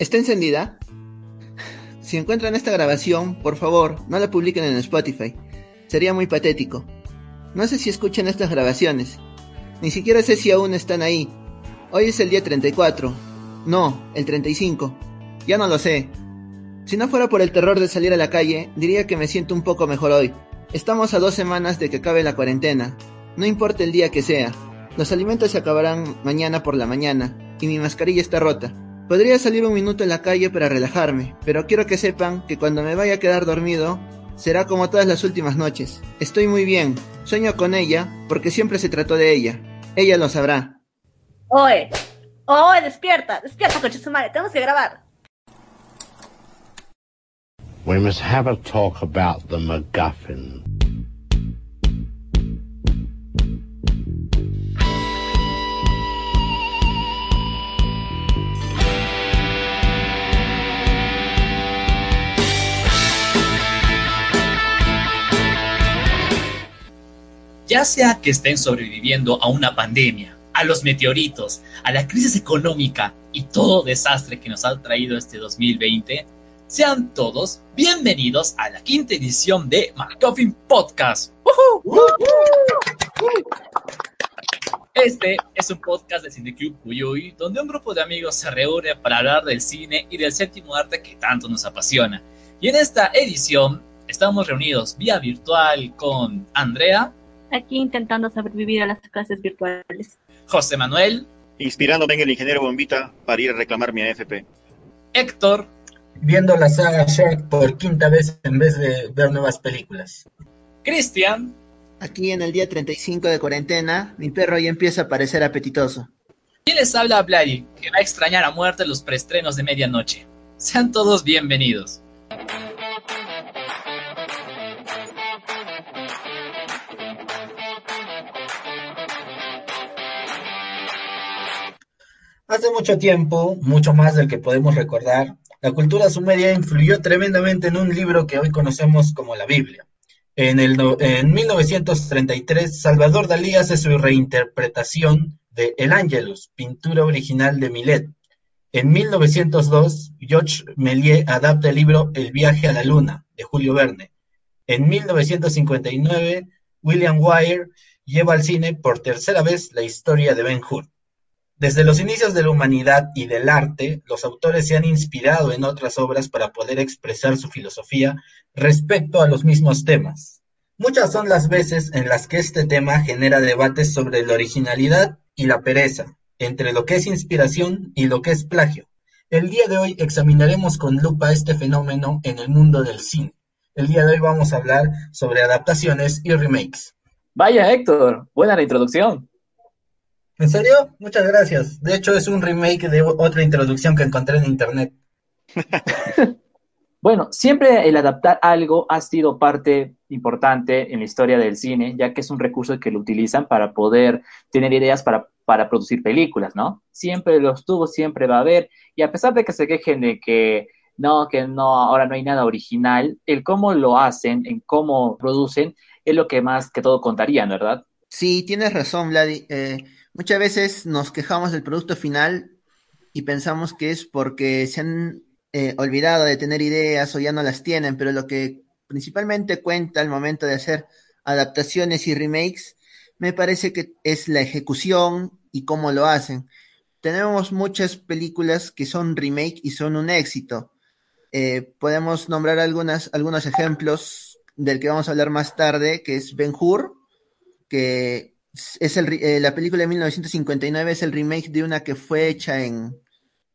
¿Está encendida? Si encuentran esta grabación, por favor, no la publiquen en Spotify. Sería muy patético. No sé si escuchan estas grabaciones. Ni siquiera sé si aún están ahí. Hoy es el día 34. No, el 35. Ya no lo sé. Si no fuera por el terror de salir a la calle, diría que me siento un poco mejor hoy. Estamos a dos semanas de que acabe la cuarentena. No importa el día que sea. Los alimentos se acabarán mañana por la mañana, y mi mascarilla está rota. Podría salir un minuto en la calle para relajarme, pero quiero que sepan que cuando me vaya a quedar dormido, será como todas las últimas noches. Estoy muy bien, sueño con ella, porque siempre se trató de ella. Ella lo sabrá. Oye, oye, despierta, despierta, coche su madre, tenemos que grabar. We must have a talk about the MacGuffin. Ya sea que estén sobreviviendo a una pandemia, a los meteoritos, a la crisis económica y todo desastre que nos ha traído este 2020, sean todos bienvenidos a la quinta edición de McCoffin Podcast. Este es un podcast de Cineclub Cuyuy, donde un grupo de amigos se reúne para hablar del cine y del séptimo arte que tanto nos apasiona. Y en esta edición estamos reunidos vía virtual con Andrea aquí intentando sobrevivir a las clases virtuales. José Manuel. Inspirándome en el ingeniero Bombita para ir a reclamar mi AFP. Héctor. Viendo la saga Shark por quinta vez en vez de ver nuevas películas. Cristian. Aquí en el día 35 de cuarentena, mi perro ya empieza a parecer apetitoso. Y les habla Vladi, que va a extrañar a muerte los preestrenos de medianoche. Sean todos bienvenidos. Hace mucho tiempo, mucho más del que podemos recordar, la cultura sumeria influyó tremendamente en un libro que hoy conocemos como la Biblia. En, el, en 1933, Salvador Dalí hace su reinterpretación de El Ángelus, pintura original de Millet. En 1902, Georges Méliès adapta el libro El viaje a la luna, de Julio Verne. En 1959, William Wyre lleva al cine por tercera vez la historia de Ben Hur. Desde los inicios de la humanidad y del arte, los autores se han inspirado en otras obras para poder expresar su filosofía respecto a los mismos temas. Muchas son las veces en las que este tema genera debates sobre la originalidad y la pereza, entre lo que es inspiración y lo que es plagio. El día de hoy examinaremos con lupa este fenómeno en el mundo del cine. El día de hoy vamos a hablar sobre adaptaciones y remakes. Vaya Héctor, buena la introducción. ¿En serio? Muchas gracias. De hecho, es un remake de otra introducción que encontré en internet. bueno, siempre el adaptar algo ha sido parte importante en la historia del cine, ya que es un recurso que lo utilizan para poder tener ideas para, para producir películas, ¿no? Siempre los tuvo, siempre va a haber, y a pesar de que se quejen de que no, que no, ahora no hay nada original, el cómo lo hacen, en cómo producen, es lo que más que todo contaría, ¿verdad? Sí, tienes razón, Vladi. Eh, Muchas veces nos quejamos del producto final y pensamos que es porque se han eh, olvidado de tener ideas o ya no las tienen, pero lo que principalmente cuenta al momento de hacer adaptaciones y remakes, me parece que es la ejecución y cómo lo hacen. Tenemos muchas películas que son remake y son un éxito. Eh, podemos nombrar algunas, algunos ejemplos del que vamos a hablar más tarde, que es Ben Hur, que es el, eh, la película de 1959 es el remake de una que fue hecha en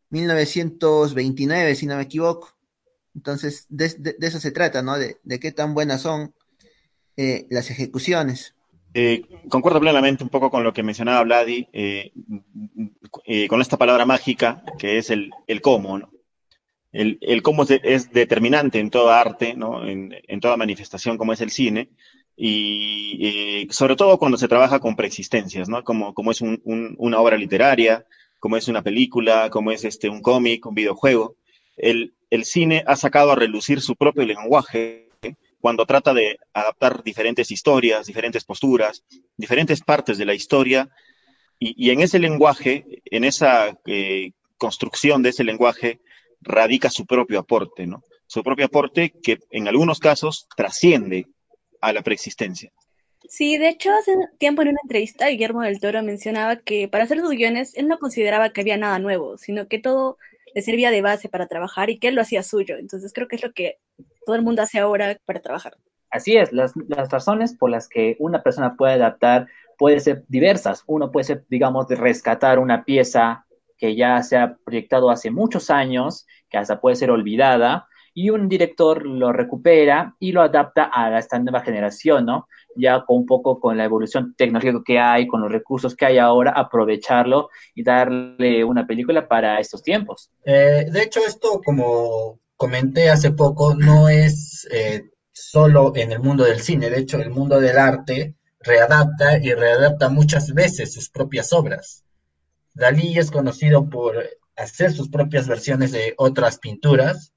1929, si no me equivoco. Entonces, de, eso se trata, ¿no? De, qué tan buenas son eh, las ejecuciones. Eh, concuerdo plenamente un poco con lo que mencionaba Vladi, con esta palabra mágica que es el, el cómo, ¿no? El, el cómo es, determinante en toda arte, ¿no? En, en, toda manifestación como es el cine, y sobre todo cuando se trabaja con preexistencias, ¿no? Como, como es un, una obra literaria, como es una película, como es este, un cómic, un videojuego. El, el cine ha sacado a relucir su propio lenguaje cuando trata de adaptar diferentes historias, diferentes posturas, diferentes partes de la historia, y, y en ese lenguaje, en esa eh, construcción de ese lenguaje, radica su propio aporte, ¿no? Su propio aporte que en algunos casos trasciende a la preexistencia. Sí, de hecho, hace tiempo en una entrevista, Guillermo del Toro mencionaba que para hacer sus guiones él no consideraba que había nada nuevo, sino que todo le servía de base para trabajar y que él lo hacía suyo. Entonces creo que es lo que todo el mundo hace ahora para trabajar. Así es, las, las razones por las que una persona puede adaptar pueden ser diversas. Uno puede ser, digamos, de rescatar una pieza que ya se ha proyectado hace muchos años, que hasta puede ser olvidada, y un director lo recupera y lo adapta a esta nueva generación, ¿no? Ya con un poco con la evolución tecnológica que hay, con los recursos que hay ahora, aprovecharlo y darle una película para estos tiempos. Eh, de hecho, esto, como comenté hace poco, no es eh, solo en el mundo del cine, de hecho, el mundo del arte readapta y readapta muchas veces sus propias obras. Dalí es conocido por hacer sus propias versiones de otras pinturas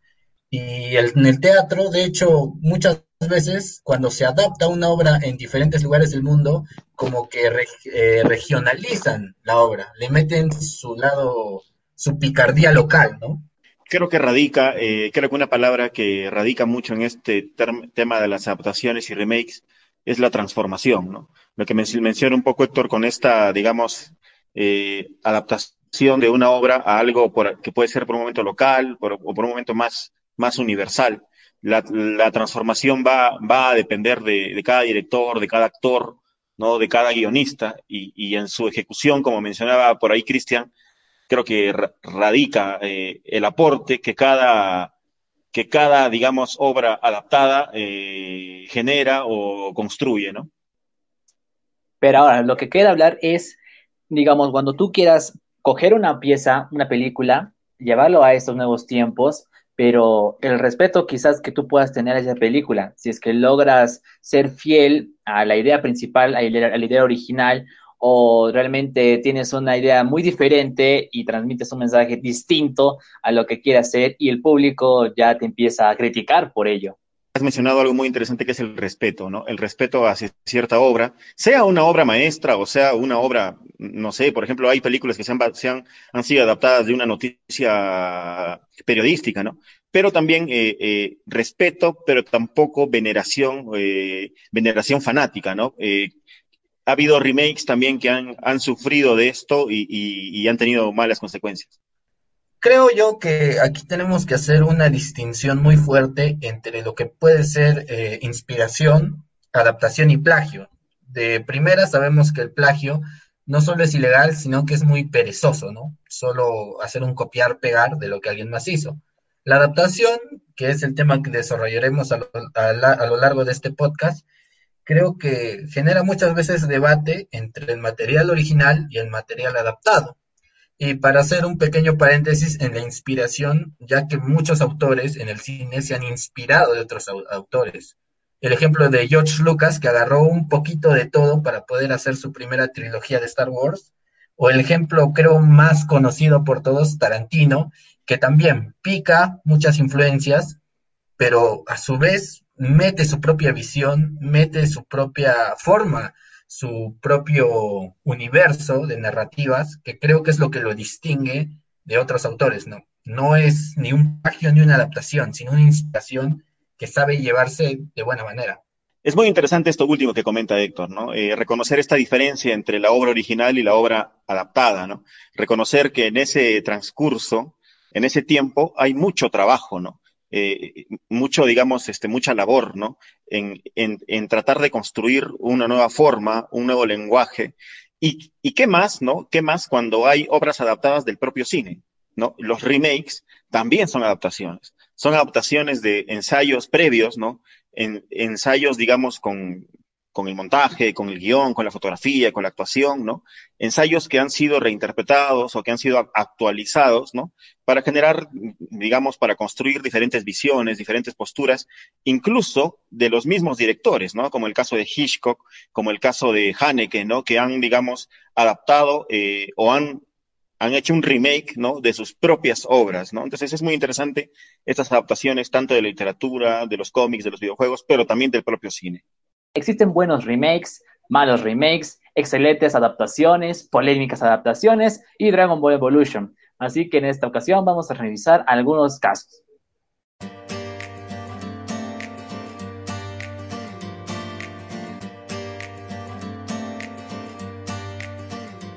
y en el teatro, de hecho, muchas veces cuando se adapta una obra en diferentes lugares del mundo, como que eh, regionalizan la obra, le meten su lado, su picardía local, ¿no? Creo que radica, eh, creo que una palabra que radica mucho en este tema de las adaptaciones y remakes es la transformación, ¿no? Lo que menciona un poco Héctor con esta, digamos, eh, adaptación de una obra a algo que puede ser por un momento local o por un momento más más universal. La, transformación va, va a depender de, cada director, de cada actor, ¿no? de cada guionista y, en su ejecución, como mencionaba por ahí Cristian, creo que radica eh, el aporte que cada, que cada, digamos, obra adaptada eh, genera o construye, ¿no? Pero ahora, lo que queda hablar es, digamos, cuando tú quieras coger una pieza, una película, llevarlo a estos nuevos tiempos, pero el respeto quizás que tú puedas tener a esa película, si es que logras ser fiel a la idea principal, a la, idea original, o realmente tienes una idea muy diferente y transmites un mensaje distinto a lo que quieras hacer y el público ya te empieza a criticar por ello. Has mencionado algo muy interesante que es el respeto, ¿no? El respeto hacia cierta obra, sea una obra maestra o sea una obra, no sé, por ejemplo, hay películas que se han, han, sido adaptadas de una noticia periodística, ¿no? Pero también eh, eh, respeto, pero tampoco veneración, eh, veneración fanática, ¿no? ha habido remakes también que han, han sufrido de esto y han tenido malas consecuencias. Creo yo que aquí tenemos que hacer una distinción muy fuerte entre lo que puede ser eh, inspiración, adaptación y plagio. De primera sabemos que el plagio no solo es ilegal, sino que es muy perezoso, ¿no? Solo hacer un copiar-pegar de lo que alguien más hizo. La adaptación, que es el tema que desarrollaremos a lo largo de este podcast, creo que genera muchas veces debate entre el material original y el material adaptado. Y para hacer un pequeño paréntesis en la inspiración, ya que muchos autores en el cine se han inspirado de otros autores. El ejemplo de George Lucas, que agarró un poquito de todo para poder hacer su primera trilogía de Star Wars. O el ejemplo, creo, más conocido por todos, Tarantino, que también pica muchas influencias, pero a su vez mete su propia visión, mete su propia forma su propio universo de narrativas, que creo que es lo que lo distingue de otros autores, ¿no? No es ni un plagio ni una adaptación, sino una inspiración que sabe llevarse de buena manera. Es muy interesante esto último que comenta Héctor, ¿no? Eh, reconocer esta diferencia entre la obra original y la obra adaptada, ¿no? Reconocer que en ese transcurso, en ese tiempo, hay mucho trabajo, ¿no? Eh, mucho, digamos, este, mucha labor, ¿no? En, en, en, tratar de construir una nueva forma, un nuevo lenguaje. Y, y qué más, ¿no? ¿Qué más cuando hay obras adaptadas del propio cine, ¿no? Los remakes también son adaptaciones. Son adaptaciones de ensayos previos, ¿no? En, ensayos, digamos, con, con el montaje, con el guion, con la fotografía, con la actuación, ¿no? Ensayos que han sido reinterpretados o que han sido actualizados, ¿no? Para generar, digamos, para construir diferentes visiones, diferentes posturas, incluso de los mismos directores, ¿no? Como el caso de Hitchcock, como el caso de Haneke, ¿no? Que han, digamos, adaptado eh, o han han hecho un remake, ¿no? De sus propias obras, ¿no? Entonces es muy interesante estas adaptaciones tanto de la literatura, de los cómics, de los videojuegos, pero también del propio cine. Existen buenos remakes, malos remakes, excelentes adaptaciones, polémicas adaptaciones y Dragon Ball Evolution. Así que en esta ocasión vamos a revisar algunos casos.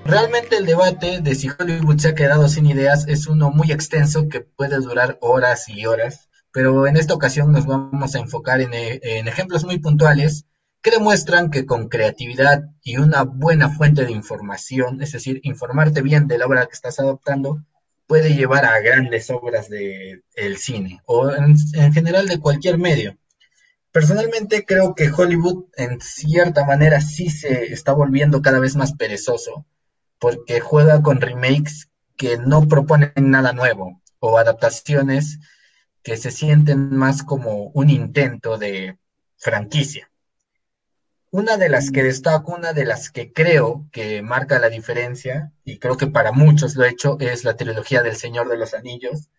Realmente el debate de si Hollywood se ha quedado sin ideas es uno muy extenso que puede durar horas y horas, pero en esta ocasión nos vamos a enfocar en, en ejemplos muy puntuales que demuestran que con creatividad y una buena fuente de información, es decir, informarte bien de la obra que estás adoptando, puede llevar a grandes obras del el cine o en, en general de cualquier medio. Personalmente creo que Hollywood en cierta manera sí se está volviendo cada vez más perezoso porque juega con remakes que no proponen nada nuevo o adaptaciones que se sienten más como un intento de franquicia. Una de las que destaco, una de las que creo que marca la diferencia, y creo que para muchos lo he hecho, es la trilogía del Señor de los Anillos.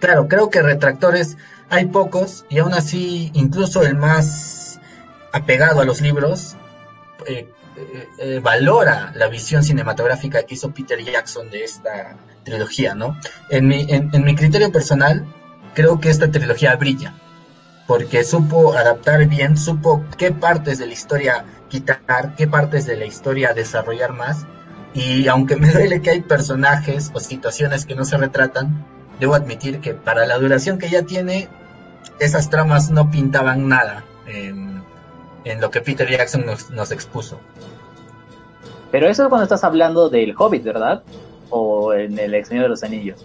Claro, creo que retractores hay pocos, y aún así, incluso el más apegado a los libros, eh, eh, eh, valora la visión cinematográfica que hizo Peter Jackson de esta trilogía, ¿no? En mi, en, en mi criterio personal, creo que esta trilogía brilla, porque supo adaptar bien, supo qué partes de la historia quitar, qué partes de la historia desarrollar más, y aunque me duele que hay personajes o situaciones que no se retratan, debo admitir que para la duración que ya tiene, esas tramas no pintaban nada en, en lo que Peter Jackson nos, nos expuso. Pero eso es cuando estás hablando del Hobbit, ¿verdad? O en El Señor de los Anillos.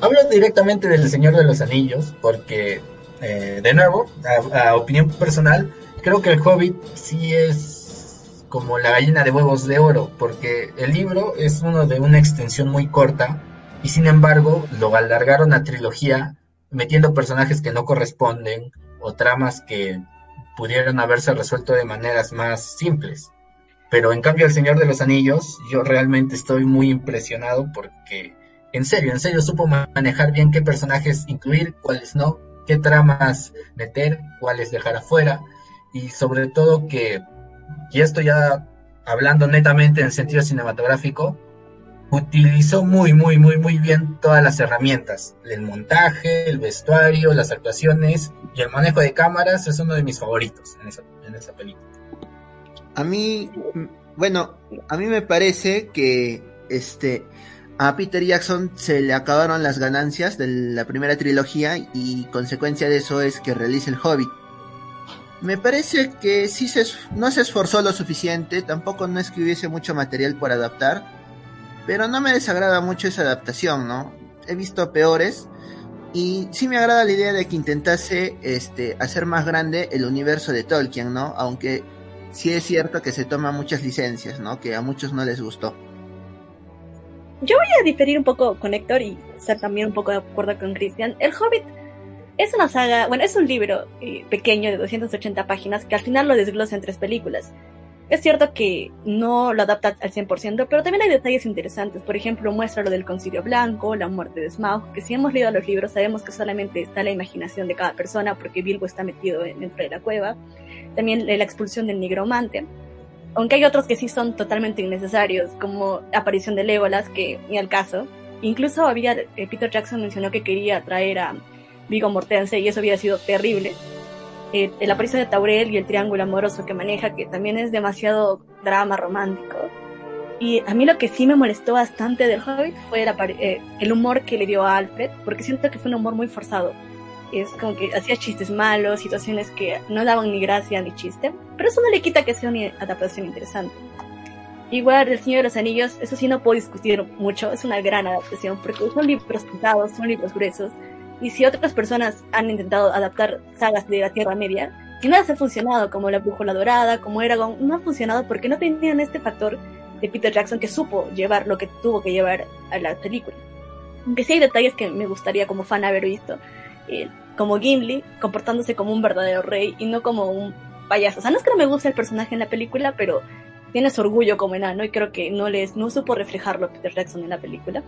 Hablo directamente del Señor de los Anillos porque, eh, de nuevo, a, a, opinión personal, creo que el Hobbit sí es como la gallina de huevos de oro, porque el libro es uno de una extensión muy corta y sin embargo lo alargaron a trilogía metiendo personajes que no corresponden o tramas que pudieron haberse resuelto de maneras más simples. Pero en cambio El Señor de los Anillos, yo realmente estoy muy impresionado porque, en serio, en serio supo manejar bien qué personajes incluir, cuáles no, qué tramas meter, cuáles dejar afuera, y sobre todo que, y esto ya hablando netamente en sentido cinematográfico, utilizó muy, muy, muy, muy bien todas las herramientas. El montaje, el vestuario, las actuaciones y el manejo de cámaras es uno de mis favoritos en esa, en esa película. A mí, bueno, a mí me parece que este a Peter Jackson se le acabaron las ganancias de la primera trilogía y consecuencia de eso es que realice el Hobbit. Me parece que sí se, no se esforzó lo suficiente, tampoco no es que hubiese mucho material por adaptar, pero no me desagrada mucho esa adaptación, ¿no? He visto peores y sí me agrada la idea de que intentase este, hacer más grande el universo de Tolkien, ¿no? Aunque sí es cierto que se toma muchas licencias, ¿no? Que a muchos no les gustó. Yo voy a diferir un poco con Héctor y ser también un poco de acuerdo con Cristian. El Hobbit es una saga, bueno, es un libro eh, pequeño de 280 páginas que al final lo desglosa en tres películas. Es cierto que no lo adapta al 100%, pero también hay detalles interesantes. Por ejemplo, muestra lo del concilio blanco, la muerte de Smaug, que si hemos leído los libros sabemos que solamente está la imaginación de cada persona porque Bilbo está metido dentro de la cueva. También la expulsión del nigromante. Aunque hay otros que sí son totalmente innecesarios, como la aparición de Legolas, que ni al caso. Incluso había, eh, Peter Jackson mencionó que quería traer a Vigo Mortense y eso había sido terrible eh, la aparición de Taurel y el triángulo amoroso que maneja, que también es demasiado drama romántico. Y a mí lo que sí me molestó bastante del Hobbit fue la, eh, el humor que le dio a Alfred, porque siento que fue un humor muy forzado. Es como que hacía chistes malos, situaciones que no daban ni gracia ni chiste, pero eso no le quita que sea una adaptación interesante. Igual El Señor de los Anillos, eso sí no puedo discutir mucho, es una gran adaptación, porque son libros pesados, son libros gruesos, y si otras personas han intentado adaptar sagas de la Tierra Media, y nada ha funcionado, como La Brújula Dorada, como Eragon, no ha funcionado porque no tenían este factor de Peter Jackson que supo llevar lo que tuvo que llevar a la película. Aunque sí hay detalles que me gustaría como fan haber visto, eh, como Gimli comportándose como un verdadero rey y no como un payaso. O sea, no es que no me guste el personaje en la película, pero tienes orgullo como enano y creo que no les no supo reflejarlo Peter Jackson en la película.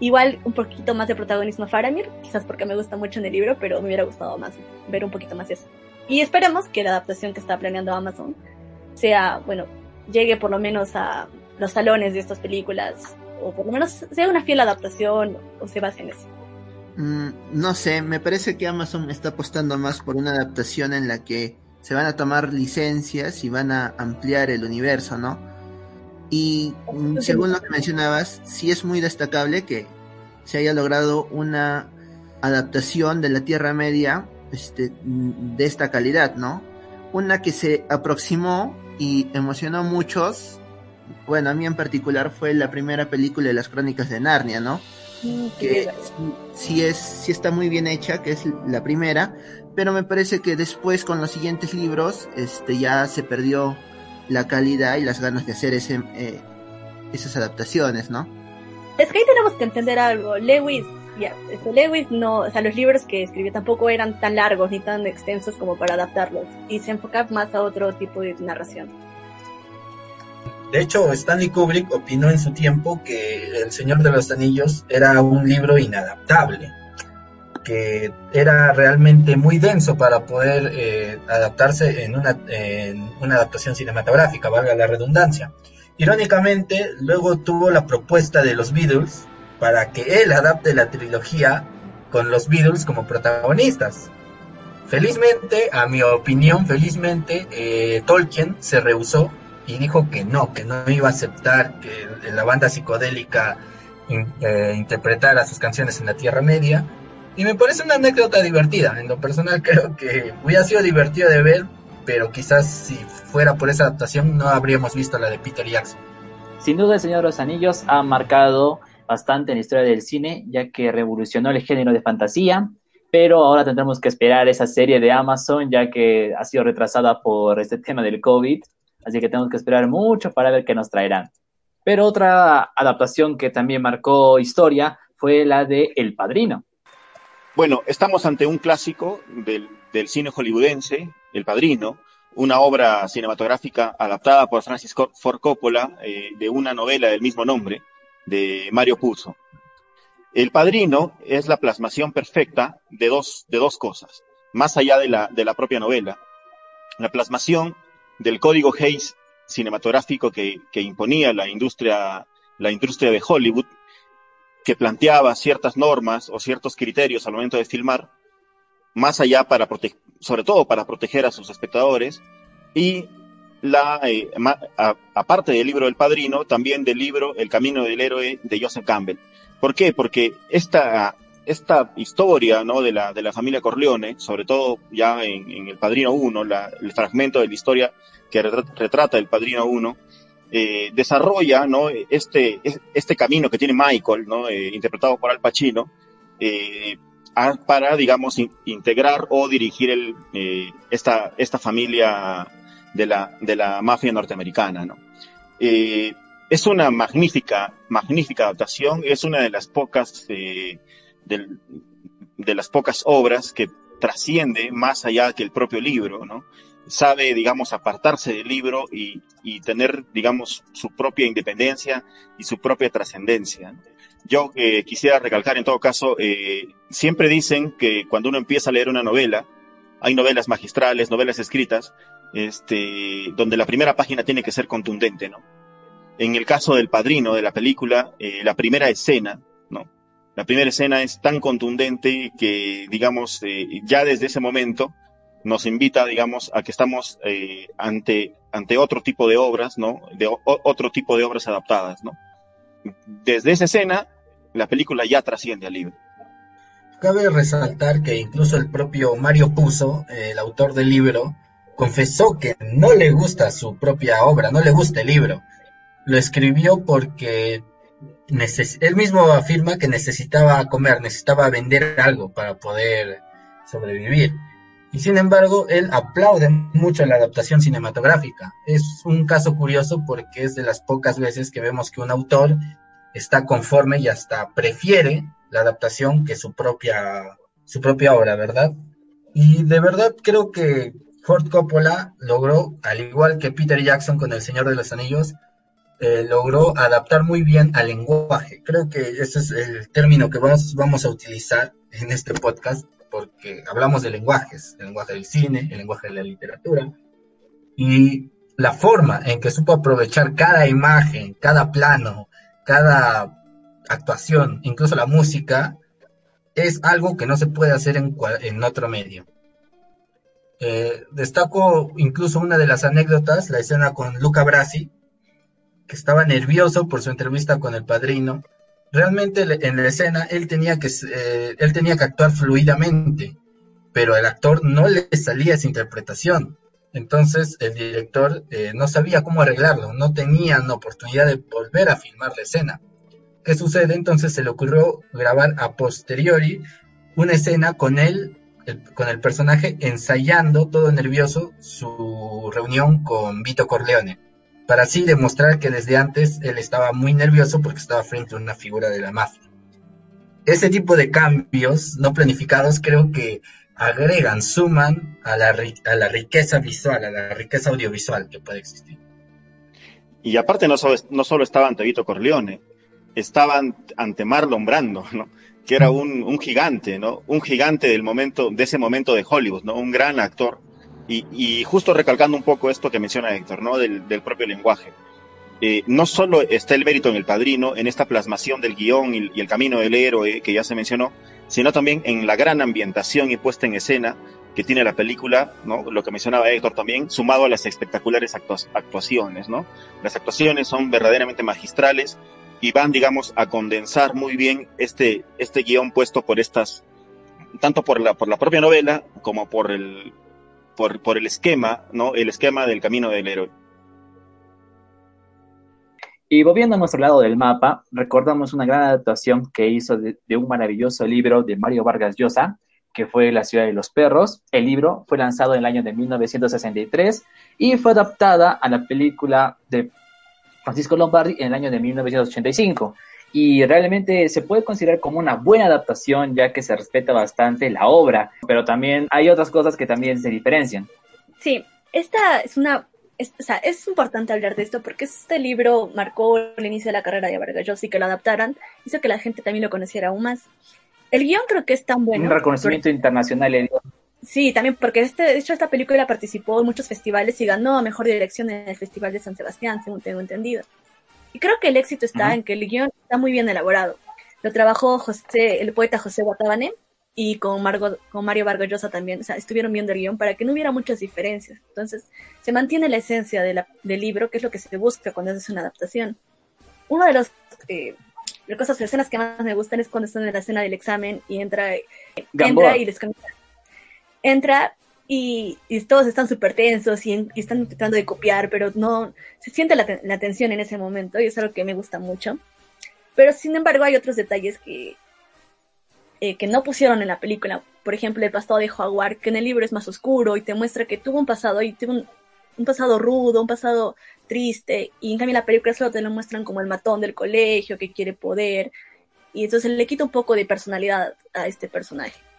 Igual un poquito más de protagonismo a Faramir, quizás porque me gusta mucho en el libro, pero me hubiera gustado más ver un poquito más eso. Y esperemos que la adaptación que está planeando Amazon sea, bueno, llegue por lo menos a los salones de estas películas o por lo menos sea una fiel adaptación o se base en eso. Mm, no sé, me parece que Amazon está apostando más por una adaptación en la que se van a tomar licencias y van a ampliar el universo, ¿no? Y mm, según lo que mencionabas, sí es muy destacable que se haya logrado una adaptación de la Tierra Media este, mm, de esta calidad, ¿no? Una que se aproximó y emocionó a muchos. Bueno, a mí en particular fue la primera película de las Crónicas de Narnia, ¿no? Mm, que sí, es, sí está muy bien hecha, que es la primera, pero me parece que después con los siguientes libros, este, ya se perdió la calidad y las ganas de hacer ese, eh, esas adaptaciones, ¿no? Es que ahí tenemos que entender algo. Lewis, ya, este, Lewis no, o sea, los libros que escribió tampoco eran tan largos ni tan extensos como para adaptarlos y se enfocaba más a otro tipo de narración. De hecho, Stanley Kubrick opinó en su tiempo que El Señor de los Anillos era un libro inadaptable, que era realmente muy denso para poder eh, adaptarse en una, adaptación cinematográfica, valga la redundancia. Irónicamente, luego tuvo la propuesta de los Beatles para que él adapte la trilogía con los Beatles como protagonistas. Felizmente, a mi opinión, felizmente, eh, Tolkien se rehusó y dijo que no, que no iba a aceptar que la banda psicodélica eh, interpretara sus canciones en la Tierra Media. Y me parece una anécdota divertida. En lo personal creo que hubiera sido divertido de ver, pero quizás si fuera por esa adaptación no habríamos visto la de Peter Jackson. Sin duda, El Señor de los Anillos ha marcado bastante en la historia del cine, ya que revolucionó el género de fantasía, pero ahora tendremos que esperar esa serie de Amazon, ya que ha sido retrasada por este tema del COVID, así que tenemos que esperar mucho para ver qué nos traerán. Pero otra adaptación que también marcó historia fue la de El Padrino. Bueno, estamos ante un clásico del, cine hollywoodense, El Padrino, una obra cinematográfica adaptada por Francis Ford Coppola eh, de una novela del mismo nombre, de Mario Puzo. El Padrino es la plasmación perfecta de dos, de dos cosas, más allá de la, de la propia novela. La plasmación del código Hayes cinematográfico que, imponía la industria, la industria de Hollywood, que planteaba ciertas normas o ciertos criterios al momento de filmar, más allá para sobre todo para proteger a sus espectadores, y la, eh, aparte del libro del Padrino, también del libro El Camino del Héroe de Joseph Campbell. ¿Por qué? Porque esta, esta historia ¿no? de, la, de la familia Corleone, sobre todo ya en, El Padrino 1, el fragmento de la historia que retrata El Padrino 1, eh, desarrolla ¿no? este, este camino que tiene Michael, ¿no? Eh, interpretado por Al Pacino, eh, para, digamos, integrar o dirigir el, eh, esta, esta familia de la, de la mafia norteamericana, ¿no? Eh, es una magnífica, magnífica adaptación, es una de las pocas, eh, de, las pocas obras que trasciende más allá que el propio libro, ¿no? Sabe, digamos, apartarse del libro y, y tener, digamos, su propia independencia y su propia trascendencia. Yo eh, quisiera recalcar en todo caso, eh, siempre dicen que cuando uno empieza a leer una novela, hay novelas magistrales, novelas escritas, este, donde la primera página tiene que ser contundente, ¿no? En el caso del padrino de la película, eh, la primera escena. La primera escena es tan contundente que, digamos, eh, ya desde ese momento nos invita, digamos, a que estamos eh, ante, ante otro tipo de obras, ¿no? De otro tipo de obras adaptadas, ¿no? Desde esa escena, la película ya trasciende al libro. Cabe resaltar que incluso el propio Mario Puzo, el autor del libro, confesó que no le gusta su propia obra, no le gusta el libro. Lo escribió porque él mismo afirma que necesitaba comer, necesitaba vender algo para poder sobrevivir. Y sin embargo, él aplaude mucho la adaptación cinematográfica. Es un caso curioso porque es de las pocas veces que vemos que un autor está conforme y hasta prefiere la adaptación que su propia, su propia obra, ¿verdad? Y de verdad creo que Ford Coppola logró, al igual que Peter Jackson con El Señor de los Anillos, eh, logró adaptar muy bien al lenguaje. Creo que ese es el término que vamos, vamos a utilizar en este podcast, porque hablamos de lenguajes, el lenguaje del cine, el lenguaje de la literatura, y la forma en que supo aprovechar cada imagen, cada plano, cada actuación, incluso la música, es algo que no se puede hacer en, en otro medio. Eh, destaco incluso una de las anécdotas, la escena con Luca Brasi, estaba nervioso por su entrevista con el padrino. Realmente en la escena él tenía que, eh, él tenía que actuar fluidamente, pero el actor no le salía esa interpretación. Entonces el director eh, no sabía cómo arreglarlo, no tenían oportunidad de volver a filmar la escena. ¿Qué sucede? Entonces se le ocurrió grabar a posteriori una escena con él, con el personaje ensayando todo nervioso su reunión con Vito Corleone, para así demostrar que desde antes él estaba muy nervioso porque estaba frente a una figura de la mafia. Ese tipo de cambios no planificados creo que agregan, suman a la, a la riqueza visual, a la riqueza audiovisual que puede existir. Y aparte no solo, no solo estaba ante Vito Corleone, estaban ante Marlon Brando, ¿no? que era un, un, gigante, ¿no? Un gigante del momento, de ese momento de Hollywood, ¿no? Un gran actor. Y, justo recalcando un poco esto que menciona Héctor, ¿no? Del, propio lenguaje. Eh, no solo está el mérito en el padrino, en esta plasmación del guion y, y, el camino del héroe que ya se mencionó, sino también en la gran ambientación y puesta en escena que tiene la película, ¿no? Lo que mencionaba Héctor también, sumado a las espectaculares actuaciones, ¿no? Las actuaciones son verdaderamente magistrales y van, digamos, a condensar muy bien este, este guion puesto por estas, tanto por la, por la propia novela como por el, por, por el esquema, ¿no? El esquema del camino del héroe. Y volviendo a nuestro lado del mapa, recordamos una gran adaptación que hizo de, de, un maravilloso libro de Mario Vargas Llosa, que fue La ciudad de los perros. El libro fue lanzado en el año de 1963 y fue adaptada a la película de Francisco Lombardi en el año de 1985. Y realmente se puede considerar como una buena adaptación ya que se respeta bastante la obra, pero también hay otras cosas que también se diferencian. Sí, esta es una es, o sea, es importante hablar de esto porque este libro marcó el inicio de la carrera de Vargas Llosa y que lo adaptaran hizo que la gente también lo conociera aún más. El guion creo que es tan bueno. Un reconocimiento pero... internacional. Sí, también porque este, de hecho esta película participó en muchos festivales y ganó a mejor dirección en el Festival de San Sebastián, según tengo entendido. Y creo que el éxito está uh -huh. en que el guion está muy bien elaborado. Lo trabajó José, el poeta José Guatabane y con, Margo, con Mario Vargas Llosa también. O sea, estuvieron viendo el guion para que no hubiera muchas diferencias. Entonces, se mantiene la esencia de la, del libro, que es lo que se busca cuando haces una adaptación. Uno de los eh, las cosas, escenas que más me gustan es cuando están en la escena del examen y entra, entra y les comienza entra y, todos están súper tensos y, están tratando de copiar, pero no se siente la, la, tensión en ese momento y es algo que me gusta mucho. Pero sin embargo hay otros detalles que, eh, que no pusieron en la película. Por ejemplo, el pasado de Jaguar, que en el libro es más oscuro y te muestra que tuvo un pasado y tuvo un, un pasado rudo, un pasado triste, y en cambio en la película solo te lo muestran como el matón del colegio que quiere poder, y entonces le quita un poco de personalidad a este personaje.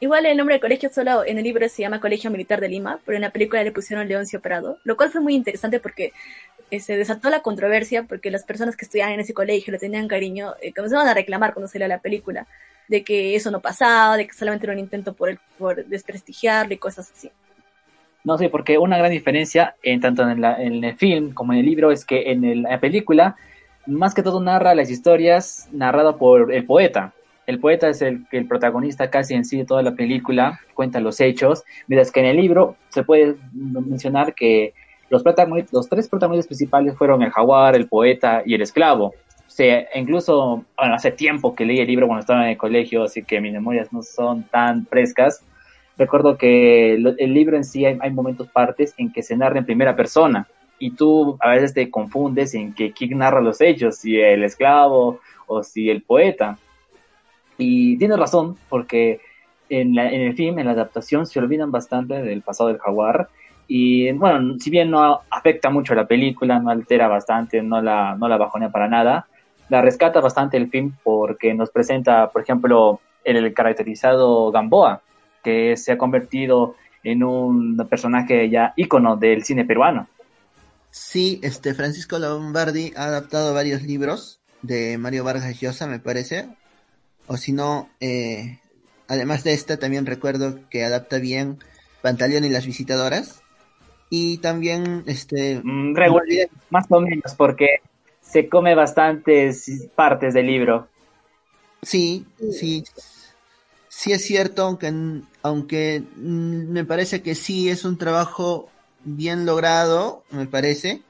Igual el nombre del colegio solo en el libro se llama Colegio Militar de Lima, pero en la película le pusieron Leoncio Prado, lo cual fue muy interesante porque eh, se desató la controversia porque las personas que estudiaban en ese colegio le tenían cariño, eh, comenzaron a reclamar cuando salió la película, de que eso no pasaba, de que solamente era un intento por, el, por desprestigiarle y cosas así. No sé, porque una gran diferencia en tanto en, la, en, el film como en el libro es que en la película más que todo narra las historias narradas por el poeta, el poeta es el, el protagonista casi en sí de toda la película, cuenta los hechos, mientras que en el libro se puede mencionar que los, los tres protagonistas principales fueron el jaguar, el poeta y el esclavo. O sea, incluso, bueno, hace tiempo que leí el libro cuando estaba en el colegio, así que mis memorias no son tan frescas. Recuerdo que el libro en sí hay, hay momentos, partes en que se narra en primera persona y tú a veces te confundes en que quién narra los hechos, si el esclavo o si el poeta. Y tienes razón, porque en, la, en, el film, en la adaptación, se olvidan bastante del pasado del jaguar. Y bueno, si bien no afecta mucho a la película, no altera bastante, no la, no la bajonea para nada, la rescata bastante el film porque nos presenta, por ejemplo, el caracterizado Gamboa, que se ha convertido en un personaje ya ícono del cine peruano. Sí, este Francisco Lombardi ha adaptado varios libros de Mario Vargas Llosa, me parece, o si no, eh, además de esta, también recuerdo que adapta bien Pantaleón y las visitadoras. Y también, este... Mm, regular, más o menos, porque se come bastantes partes del libro. Sí, sí, sí es cierto, aunque, aunque mm, me parece que sí es un trabajo bien logrado, me parece.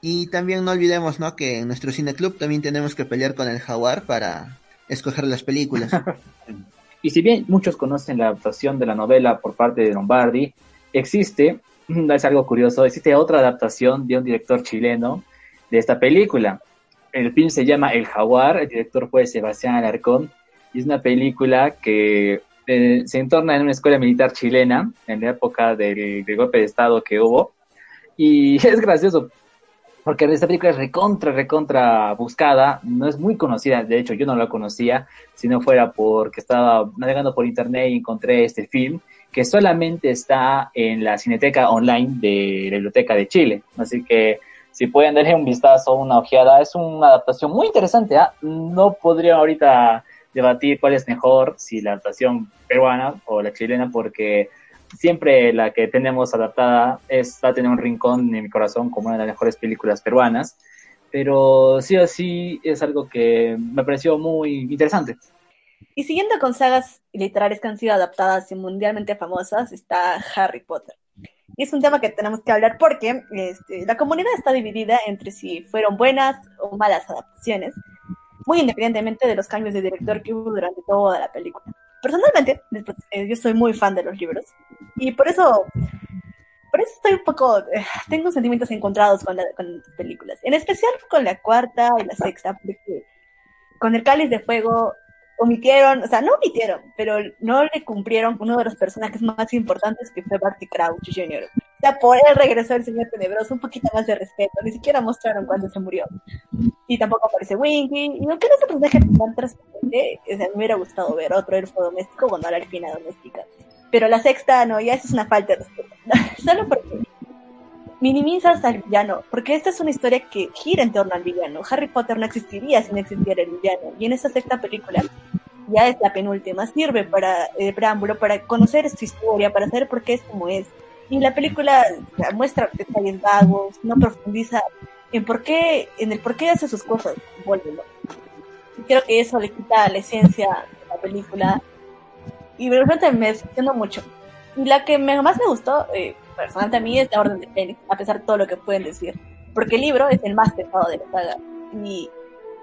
Y también no olvidemos, ¿no? Que en nuestro cine club también tenemos que pelear con el jaguar para escoger las películas. y si bien muchos conocen la adaptación de la novela por parte de Lombardi, existe, es algo curioso, existe otra adaptación de un director chileno de esta película. El film se llama El Jaguar, el director fue Sebastián Alarcón, y es una película que eh, se entorna en una escuela militar chilena, en la época del, del golpe de Estado que hubo. Y es gracioso porque esta película es recontra, recontra buscada, no es muy conocida, de hecho yo no la conocía, si no fuera porque estaba navegando por internet y encontré este film, que solamente está en la Cineteca Online de la Biblioteca de Chile, así que si pueden darle un vistazo, una ojeada, es una adaptación muy interesante, ¿ah? no podría ahorita debatir cuál es mejor, si la adaptación peruana o la chilena, porque siempre la que tenemos adaptada es, va a tener un rincón en mi corazón como una de las mejores películas peruanas, pero sí o sí es algo que me pareció muy interesante. Y siguiendo con sagas literarias que han sido adaptadas y mundialmente famosas, está Harry Potter. Y es un tema que tenemos que hablar porque este, la comunidad está dividida entre si fueron buenas o malas adaptaciones, muy independientemente de los cambios de director que hubo durante toda la película personalmente, eh, yo soy muy fan de los libros y por eso, por eso estoy un poco, eh, tengo sentimientos encontrados con, las películas, en especial con la cuarta y la sexta, porque con el cáliz de fuego omitieron, o sea, no omitieron, pero no le cumplieron uno de los personajes más importantes que fue Barty Crouch Jr. O por él regresó el señor tenebroso, un poquito más de respeto, ni siquiera mostraron cuando se murió. Y tampoco aparece Winky, y aunque no un personaje tan trascendente, o sea, me hubiera gustado ver otro elfo doméstico cuando era fina doméstica. Pero la sexta, no, ya eso es una falta de respeto. Solo porque minimizas al villano, porque esta es una historia que gira en torno al villano. Harry Potter no existiría si no existiera el villano. Y en esa sexta película, ya es la penúltima, sirve para el preámbulo, para conocer su historia, para saber por qué es como es. Y la película muestra detalles vagos, no profundiza en por qué, en el por qué hace sus cosas, Y creo que eso le quita la esencia de la película. Y realmente me decepcionó mucho. Y la que más me gustó, eh, personalmente a mí es la Orden de Fénix, a pesar de todo lo que pueden decir. Porque el libro es el más pesado de la saga. Y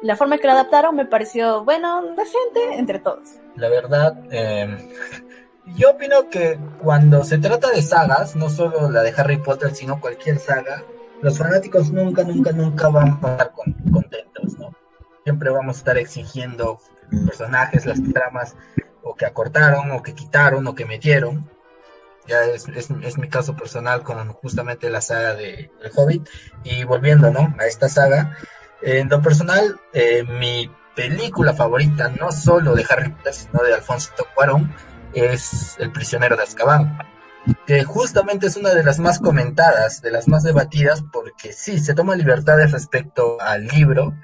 la forma en que lo adaptaron me pareció, bueno, decente entre todos. La verdad, eh, yo opino que cuando se trata de sagas, no solo la de Harry Potter, sino cualquier saga, los fanáticos nunca, nunca, nunca van a estar contentos, ¿no? Siempre vamos a estar exigiendo personajes, las tramas, o que acortaron, o que quitaron, o que metieron ya es, es, mi caso personal con justamente la saga de El Hobbit. Y volviendo, ¿no? A esta saga, en lo personal, eh, mi película favorita, no solo de Harry Potter, sino de Alfonso Cuarón, es El prisionero de Azkaban. Que justamente es una de las más comentadas, de las más debatidas, porque sí, se toma libertades respecto al libro,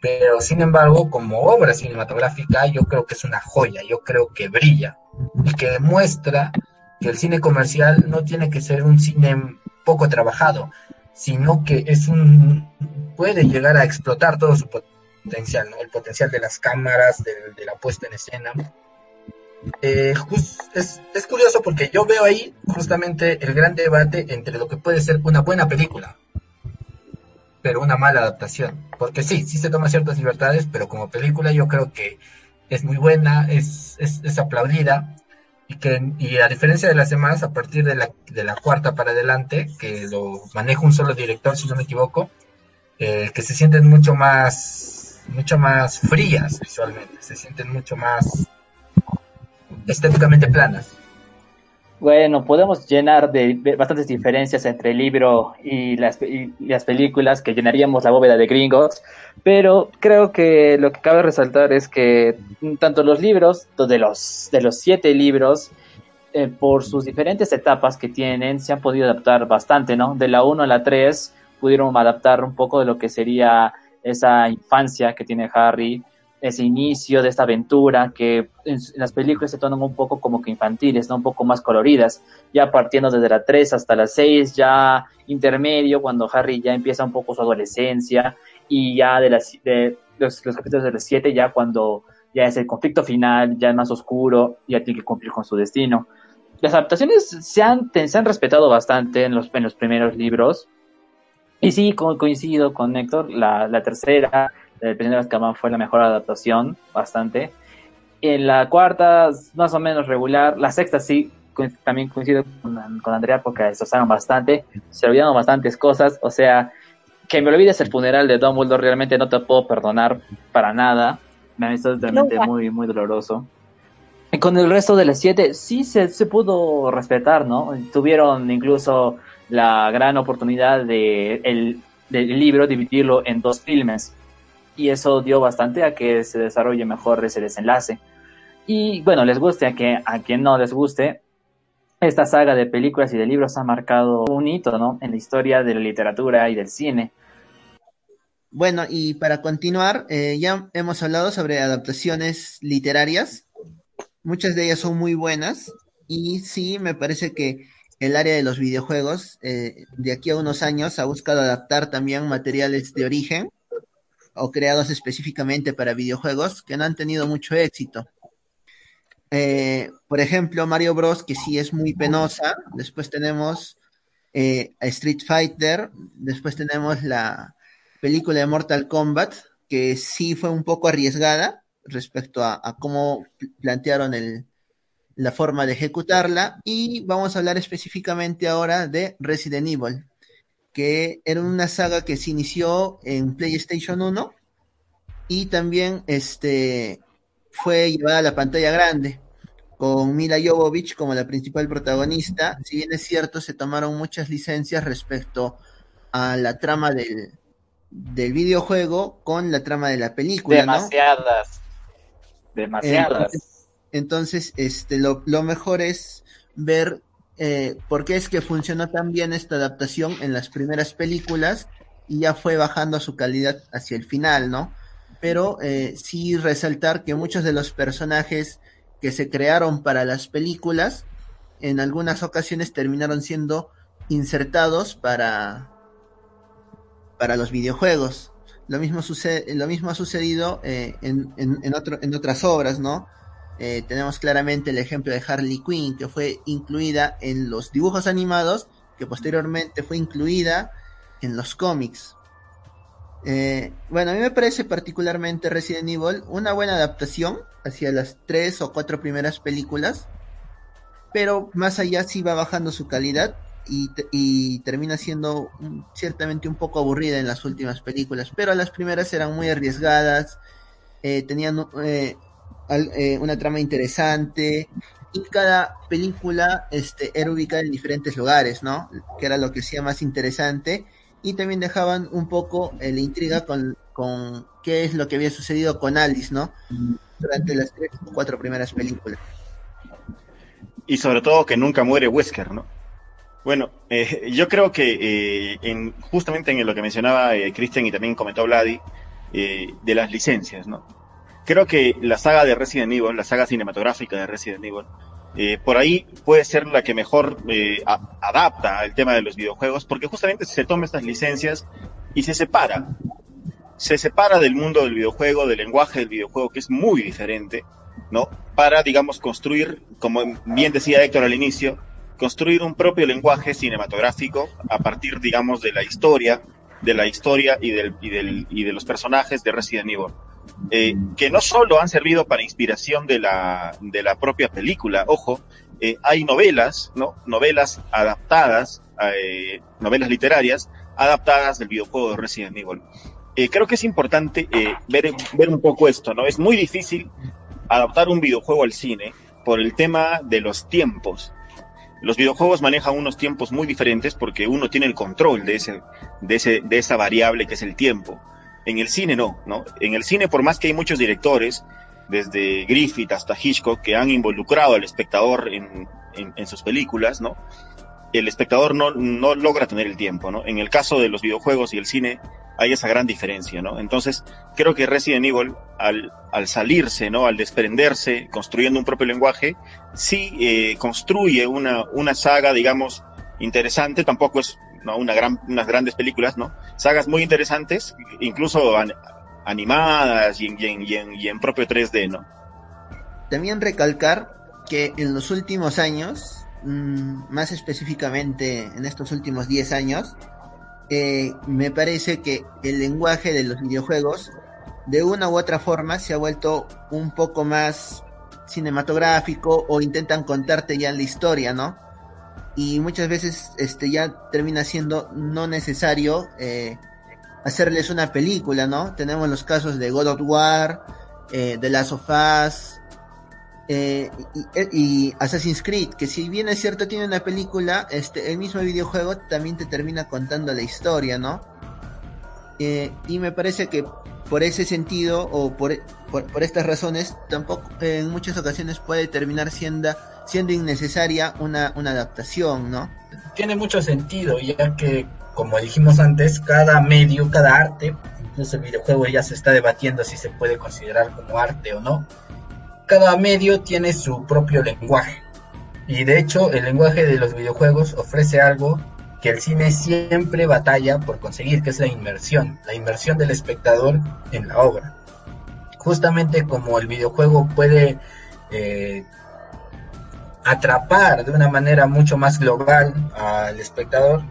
pero sin embargo, como obra cinematográfica, yo creo que es una joya, yo creo que brilla y que demuestra que el cine comercial no tiene que ser un cine poco trabajado, sino que es un puede llegar a explotar todo su potencial, ¿no? El potencial de las cámaras, de, la puesta en escena. Eh, es, es, curioso porque yo veo ahí justamente el gran debate entre lo que puede ser una buena película, pero una mala adaptación. Porque sí, sí se toma ciertas libertades, pero como película yo creo que es muy buena, es, es, aplaudida, y que y a diferencia de las demás, a partir de la, de la cuarta para adelante, que lo maneja un solo director, si no me equivoco, eh, que se sienten mucho más, mucho más frías visualmente, se sienten mucho más estéticamente planas. Bueno, podemos llenar de bastantes diferencias entre el libro y las, las, películas que llenaríamos la bóveda de gringos, pero creo que lo que cabe resaltar es que tanto los libros, de los, de los siete libros, eh, por sus diferentes etapas que tienen, se han podido adaptar bastante, ¿no? De la 1 a la 3 pudieron adaptar un poco de lo que sería esa infancia que tiene Harry, ese inicio de esta aventura que en, las películas se tornan un poco como que infantiles, ¿no? un poco más coloridas, ya partiendo desde la 3 hasta la 6, ya intermedio, cuando Harry ya empieza un poco su adolescencia y ya de, las, de los, los capítulos de las 7 ya cuando ya es el conflicto final, ya es más oscuro, ya tiene que cumplir con su destino. Las adaptaciones se han, se han respetado bastante en los, en los primeros libros. Y sí, co- coincido con Héctor, la, la tercera, el prisionero de Azkaban fue la mejor adaptación, bastante. En la cuarta, más o menos regular. La sexta sí, también coincido con, con Andrea porque destrozaron bastante, se olvidaron bastantes cosas. O sea, que me olvides el funeral de Dumbledore realmente no te puedo perdonar para nada. Me ha visto realmente No. muy, muy doloroso. Y con el resto de las siete sí se, se pudo respetar, ¿no? Tuvieron incluso la gran oportunidad de el, del libro dividirlo en dos filmes. Y eso dio bastante a que se desarrolle mejor ese desenlace. Y bueno, les guste a, que, a quien no les guste, esta saga de películas y de libros ha marcado un hito, ¿no? En la historia de la literatura y del cine. Bueno, y para continuar, eh, ya hemos hablado sobre adaptaciones literarias. Muchas de ellas son muy buenas y sí, me parece que el área de los videojuegos eh, de aquí a unos años ha buscado adaptar también materiales de origen o creados específicamente para videojuegos que no han tenido mucho éxito. Eh, por ejemplo, Mario Bros, que sí es muy penosa. Después tenemos eh, Street Fighter. Después tenemos la película de Mortal Kombat, que sí fue un poco arriesgada respecto a, a cómo pl- plantearon el, la forma de ejecutarla. Y vamos a hablar específicamente ahora de Resident Evil, que era una saga que se inició en PlayStation 1 y también este, fue llevada a la pantalla grande con Mila Jovovich como la principal protagonista. Si bien es cierto, se tomaron muchas licencias respecto a la trama del, del videojuego con la trama de la película, ¿no? Demasiadas. Demasiadas. Entonces, entonces, este, lo, lo mejor es ver eh, por qué es que funcionó tan bien esta adaptación en las primeras películas y ya fue bajando su calidad hacia el final, ¿no? Pero eh, sí resaltar que muchos de los personajes que se crearon para las películas en algunas ocasiones terminaron siendo insertados para, para los videojuegos. Lo mismo, sucede, lo mismo ha sucedido eh, en, en, otras obras, ¿no? Eh, tenemos claramente el ejemplo de Harley Quinn, que fue incluida en los dibujos animados, que posteriormente fue incluida en los cómics. Eh, bueno, a mí me parece particularmente Resident Evil una buena adaptación hacia las tres o cuatro primeras películas, pero más allá sí va bajando su calidad y, termina siendo ciertamente un poco aburrida en las últimas películas, pero las primeras eran muy arriesgadas, eh, tenían eh, una trama interesante y cada película este, era ubicada en diferentes lugares, ¿no? Que era lo que hacía más interesante y también dejaban un poco eh, la intriga con, con qué es lo que había sucedido con Alice, ¿no? Durante las tres o cuatro primeras películas. Y sobre todo que nunca muere Wesker, ¿no? Bueno, eh, yo creo que eh, en, justamente en lo que mencionaba eh, Christian y también comentó Vladi, de las licencias, ¿no? Creo que la saga de Resident Evil, la saga cinematográfica de Resident Evil, eh, por ahí puede ser la que mejor eh, adapta al tema de los videojuegos, porque justamente se toma estas licencias y se separa. Se separa del mundo del videojuego, del lenguaje del videojuego, que es muy diferente, ¿no? Para, digamos, construir, como bien decía Héctor al inicio, construir un propio lenguaje cinematográfico a partir, digamos, de la historia, de la historia y, del, y, del, y de los personajes de Resident Evil. Eh, que no solo han servido para inspiración de la, de la propia película, ojo, eh, hay novelas, ¿no? Novelas adaptadas, eh, novelas literarias, adaptadas del videojuego de Resident Evil. Eh, creo que es importante ver, ver un poco esto, ¿no? Es muy difícil adaptar un videojuego al cine por el tema de los tiempos. Los videojuegos manejan unos tiempos muy diferentes porque uno tiene el control de, ese, de, ese, de esa variable que es el tiempo. En el cine no, ¿no? En el cine, por más que hay muchos directores, desde Griffith hasta Hitchcock, que han involucrado al espectador en, en, en sus películas, ¿no? El espectador no, no, logra tener el tiempo, ¿no? En el caso de los videojuegos y el cine hay esa gran diferencia, ¿no? Entonces, creo que Resident Evil, al, al salirse, ¿no? Al desprenderse, construyendo un propio lenguaje, sí eh, construye una, una saga, digamos, interesante, tampoco es ¿no? Una gran, unas grandes películas, ¿no? Sagas muy interesantes, incluso animadas y en, y, en, y en propio 3D, ¿no? También recalcar que en los últimos años, mmm, más específicamente en estos últimos 10 años, eh, me parece que el lenguaje de los videojuegos de una u otra forma se ha vuelto un poco más cinematográfico o intentan contarte ya la historia, ¿no? Y muchas veces este ya termina siendo no necesario eh, hacerles una película, ¿no? Tenemos los casos de God of War, eh, The Last of Us, eh, y, y, Assassin's Creed, que si bien es cierto tiene una película, este, el mismo videojuego también te termina contando la historia, ¿no? Eh, y me parece que por ese sentido o por, por, por, estas razones tampoco en muchas ocasiones puede terminar siendo, siendo innecesaria una, una adaptación, ¿no? Tiene mucho sentido, ya que como dijimos antes, cada medio, cada arte, incluso el videojuego ya se está debatiendo si se puede considerar como arte o no cada medio tiene su propio lenguaje. Y de hecho, el lenguaje de los videojuegos ofrece algo que el cine siempre batalla por conseguir, que es la inmersión, la inmersión del espectador en la obra. Justamente como el videojuego puede eh, atrapar de una manera mucho más global al espectador,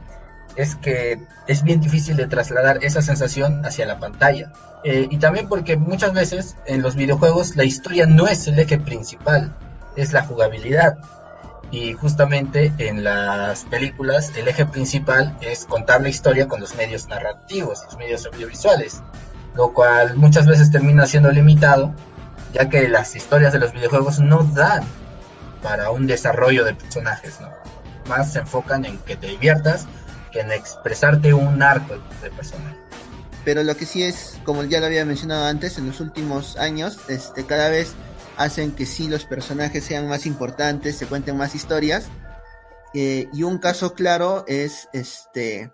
es que es bien difícil de trasladar esa sensación hacia la pantalla. Eh, y también porque muchas veces en los videojuegos la historia no es el eje principal, es la jugabilidad. Y justamente en las películas el eje principal es contar la historia con los medios narrativos, los medios audiovisuales, lo cual muchas veces termina siendo limitado, ya que las historias de los videojuegos no dan para un desarrollo de personajes, ¿no? Más se enfocan en que te diviertas que en expresarte un arco de personaje. Pero lo que sí es, como ya lo había mencionado antes, en los últimos años, este, cada vez hacen que sí los personajes sean más importantes, se cuenten más historias. Eh, y un caso claro es este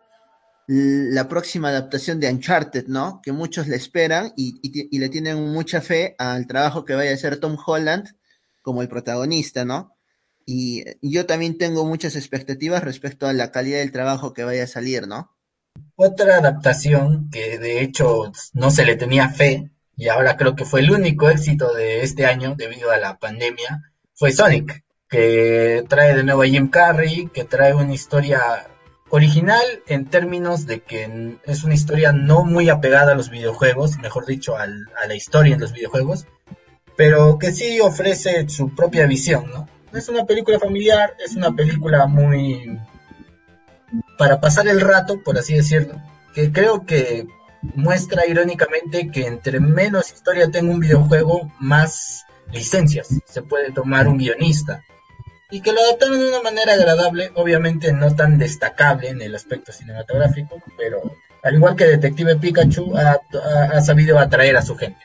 la próxima adaptación de Uncharted, ¿no? Que muchos le esperan y, y, y le tienen mucha fe al trabajo que vaya a hacer Tom Holland como el protagonista, ¿no? Y yo también tengo muchas expectativas respecto a la calidad del trabajo que vaya a salir, ¿no? Otra adaptación que de hecho no se le tenía fe y ahora creo que fue el único éxito de este año debido a la pandemia fue Sonic, que trae de nuevo a Jim Carrey, que trae una historia original en términos de que es una historia no muy apegada a los videojuegos, mejor dicho, a la historia en los videojuegos, pero que sí ofrece su propia visión, ¿no? es una película familiar, es una película muy para pasar el rato, por así decirlo, que creo que muestra irónicamente que entre menos historia tenga un videojuego, más licencias se puede tomar un guionista. Y que lo adaptaron de una manera agradable, obviamente no tan destacable en el aspecto cinematográfico, pero al igual que Detective Pikachu ha, ha, ha sabido atraer a su gente.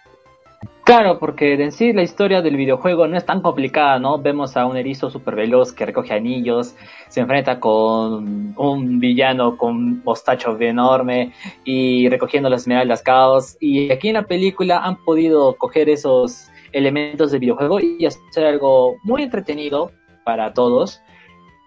Claro, porque en sí la historia del videojuego no es tan complicada, ¿no? Vemos a un erizo super veloz que recoge anillos, se enfrenta con un villano con un postacho enorme y recogiendo las esmeraldas caos. Y aquí en la película han podido coger esos elementos del videojuego y hacer algo muy entretenido para todos.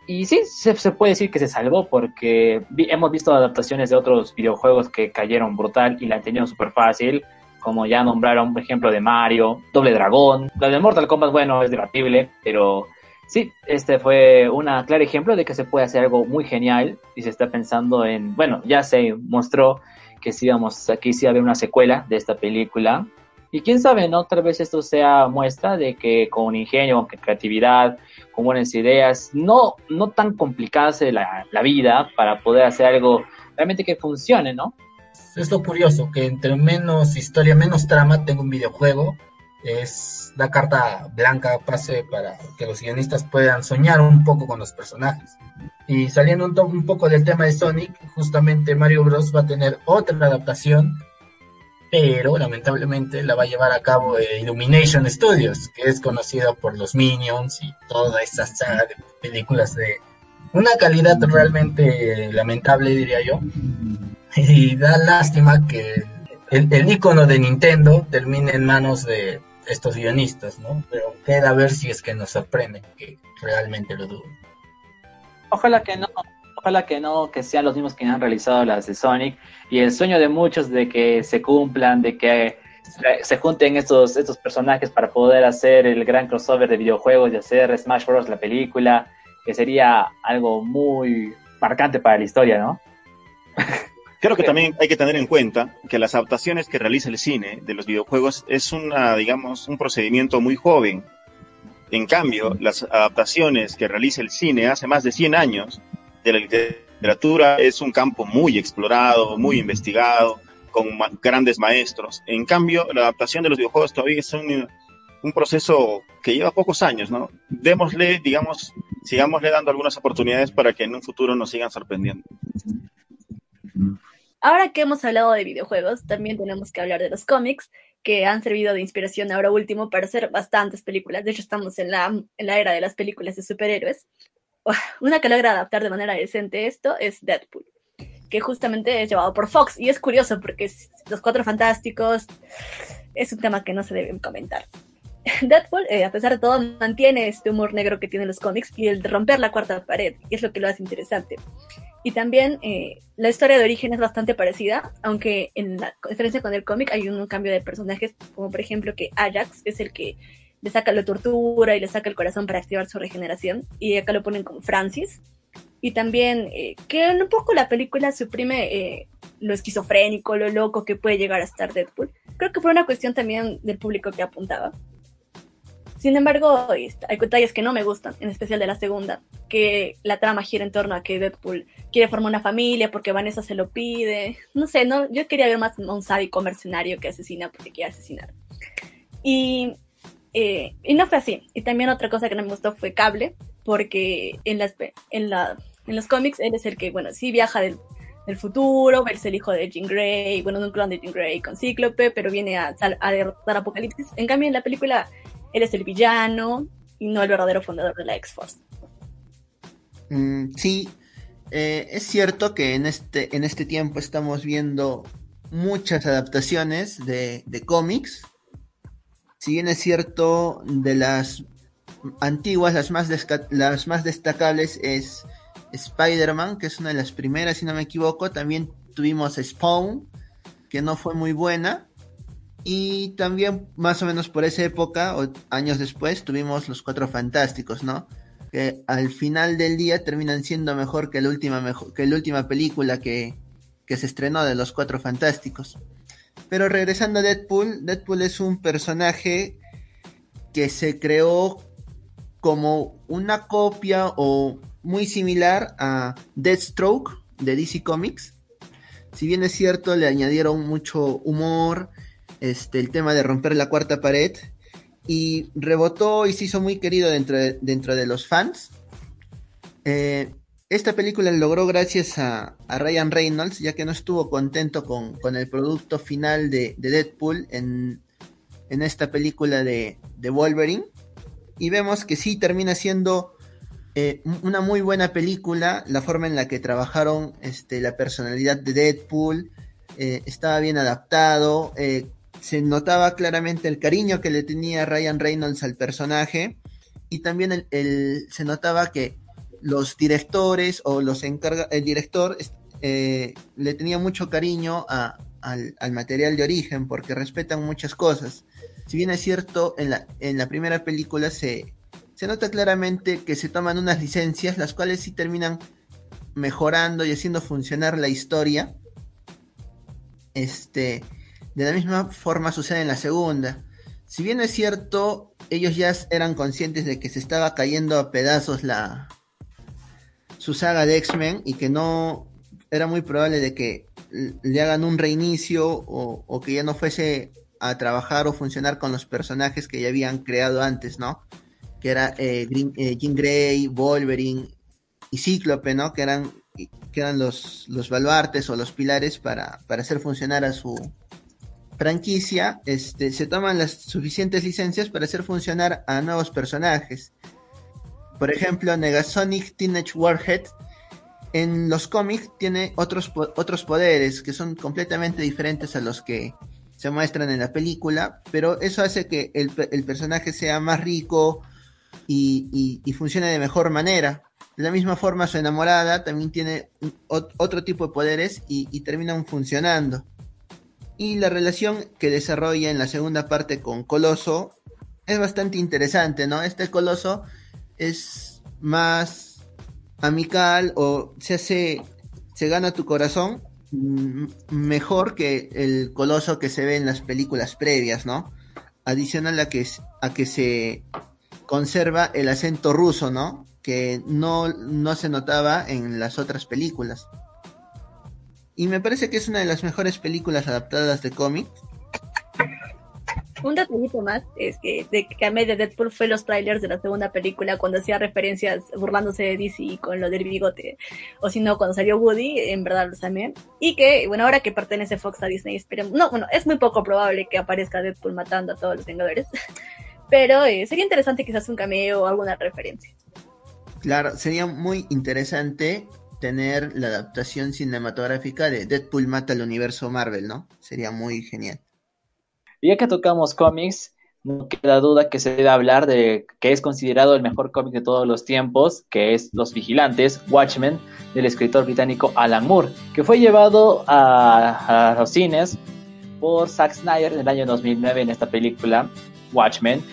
Y sí, se, se, puede decir que se salvó porque hemos visto adaptaciones de otros videojuegos que cayeron brutal y la han tenido súper fácil como ya nombraron, por ejemplo, de Mario, Doble Dragón. La de Mortal Kombat, bueno, es debatible, pero sí, este fue un claro ejemplo de que se puede hacer algo muy genial y se está pensando en, bueno, ya se mostró que sí íbamos, aquí sí haber una secuela de esta película. Y quién sabe, ¿no? Tal vez esto sea muestra de que con ingenio, con creatividad, con buenas ideas, no, no tan complicadas la, la vida para poder hacer algo realmente que funcione, ¿no? Es lo curioso, que entre menos historia, menos trama tenga un videojuego, es la carta blanca pase para que los guionistas puedan soñar un poco con los personajes. Y saliendo un, un, poco del tema de Sonic, justamente Mario Bros. va a tener otra adaptación, pero lamentablemente la va a llevar a cabo Illumination Studios, que es conocido por los Minions y toda esa saga de películas de una calidad realmente lamentable, diría yo y da lástima que el, el icono de Nintendo termine en manos de estos guionistas, ¿no? Pero queda a ver si es que nos sorprende, que realmente lo dudo. Ojalá que no, ojalá que no, que sean los mismos que han realizado las de Sonic. Y el sueño de muchos de que se cumplan, de que se junten estos, estos personajes para poder hacer el gran crossover de videojuegos y hacer Smash Bros. la película, que sería algo muy marcante para la historia, ¿no? Creo que también hay que tener en cuenta que las adaptaciones que realiza el cine de los videojuegos es una, digamos, un procedimiento muy joven. En cambio, las adaptaciones que realiza el cine hace más de 100 años de la literatura es un campo muy explorado, muy investigado, con grandes maestros. En cambio, la adaptación de los videojuegos todavía es un, un proceso que lleva pocos años, ¿no? Démosle, digamos, sigámosle dando algunas oportunidades para que en un futuro nos sigan sorprendiendo. Ahora que hemos hablado de videojuegos, también tenemos que hablar de los cómics, que han servido de inspiración ahora último para hacer bastantes películas. De hecho, estamos en la, en la era de las películas de superhéroes. Una que logra adaptar de manera decente esto es Deadpool, que justamente es llevado por Fox. Y es curioso porque Los Cuatro Fantásticos es un tema que no se debe comentar. Deadpool, eh, a pesar de todo, mantiene este humor negro que tienen los cómics y el romper la cuarta pared, y es lo que lo hace interesante. Y también eh, la historia de origen es bastante parecida, aunque en la diferencia con el cómic hay un, cambio de personajes, como por ejemplo que Ajax es el que le saca la tortura y le saca el corazón para activar su regeneración, y acá lo ponen con Francis. Y también eh, que un poco la película suprime eh, lo esquizofrénico, lo loco que puede llegar a estar Deadpool. Creo que fue una cuestión también del público que apuntaba. Sin embargo, hay detalles que no me gustan, en especial de la segunda, que la trama gira en torno a que Deadpool quiere formar una familia porque Vanessa se lo pide. No sé, no, yo quería ver más un sádico mercenario que asesina porque quiere asesinar. Y, eh, y no fue así. Y también otra cosa que no me gustó fue Cable, porque en, las, en, la, en los cómics él es el que, bueno, sí viaja del, del futuro, es el hijo de Jean Grey, bueno, un clon de Jean Grey con Cíclope, pero viene a, a derrotar Apocalipsis. En cambio, en la película él es el villano y no el verdadero fundador de la X-Force. Mm, sí, eh, es cierto que en este, en este tiempo estamos viendo muchas adaptaciones de, cómics. Si bien es cierto, de las antiguas, las más, las más destacables es Spider-Man, que es una de las primeras, si no me equivoco. También tuvimos Spawn, que no fue muy buena. Y también, más o menos por esa época, o años después, tuvimos los Cuatro Fantásticos, ¿no? Que al final del día terminan siendo mejor que la última, mejor, que la última película que, que se estrenó de los Cuatro Fantásticos. Pero regresando a Deadpool, Deadpool es un personaje que se creó como una copia o muy similar a Deathstroke de DC Comics. Si bien es cierto, le añadieron mucho humor, este, el tema de romper la cuarta pared y rebotó y se hizo muy querido dentro de, dentro de los fans. Eh, esta película logró gracias a, Ryan Reynolds, ya que no estuvo contento con, el producto final de, Deadpool en, esta película de, Wolverine. Y vemos que sí termina siendo eh, una muy buena película, la forma en la que trabajaron este, la personalidad de Deadpool, eh, estaba bien adaptado, se notaba claramente el cariño que le tenía Ryan Reynolds al personaje y también el, se notaba que los directores o los encarga el director eh, le tenía mucho cariño al, material de origen porque respetan muchas cosas. Si bien es cierto, en la, en la primera película se, se nota claramente que se toman unas licencias, las cuales sí terminan mejorando y haciendo funcionar la historia. Este, de la misma forma sucede en la segunda. Si bien es cierto, ellos ya eran conscientes de que se estaba cayendo a pedazos la su saga de X-Men y que no era muy probable de que le hagan un reinicio o, que ya no fuese a trabajar o funcionar con los personajes que ya habían creado antes, ¿no? Que era eh, eh, Jean Grey, Wolverine y Cíclope, ¿no? Que eran, que eran los, los baluartes o los pilares para, para hacer funcionar a su, franquicia este, se toman las suficientes licencias para hacer funcionar a nuevos personajes. Por ejemplo, Negasonic Teenage Warhead en los cómics tiene otros, otros poderes que son completamente diferentes a los que se muestran en la película, pero eso hace que el, personaje sea más rico y, y, funcione de mejor manera. De la misma forma, su enamorada también tiene otro tipo de poderes y, y terminan funcionando. Y la relación que desarrolla en la segunda parte con Coloso es bastante interesante, ¿no? Este Coloso es más amical o se hace, se gana tu corazón mejor que el Coloso que se ve en las películas previas, ¿no? Adicional a que, a que se conserva el acento ruso, ¿no? Que no, no se notaba en las otras películas. Y me parece que es una de las mejores películas adaptadas de cómics. Un detallito más es que de que de Deadpool fue los trailers de la segunda película cuando hacía referencias burlándose de DC con lo del bigote. O si no, cuando salió Woody, en verdad lo también. Y que, bueno, ahora que pertenece Fox a Disney, esperemos. No, bueno, es muy poco probable que aparezca Deadpool matando a todos los Vengadores. Pero eh, sería interesante quizás un cameo o alguna referencia. Claro, sería muy interesante tener la adaptación cinematográfica de Deadpool mata al universo Marvel, ¿no? Sería muy genial. Ya que tocamos cómics, no queda duda que se debe hablar de que es considerado el mejor cómic de todos los tiempos, que es Los Vigilantes, Watchmen, del escritor británico Alan Moore, que fue llevado a, a los cines por Zack Snyder en el año 2009 en esta película, Watchmen,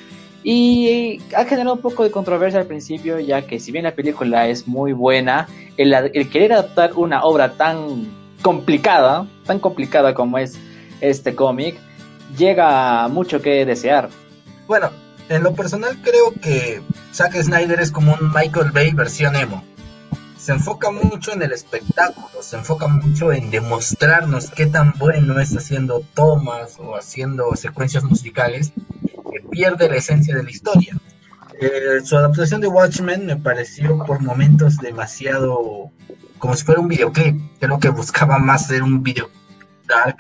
y ha generado un poco de controversia al principio, ya que si bien la película es muy buena, el, querer adaptar una obra tan complicada, tan complicada como es este cómic, llega mucho que desear. Bueno, en lo personal creo que Zack Snyder es como un Michael Bay versión emo. Se enfoca mucho en el espectáculo, se enfoca mucho en demostrarnos qué tan bueno es haciendo tomas o haciendo secuencias musicales que pierde la esencia de la historia. Eh, su adaptación de Watchmen me pareció por momentos demasiado como si fuera un videoclip. Creo que buscaba más ser un video dark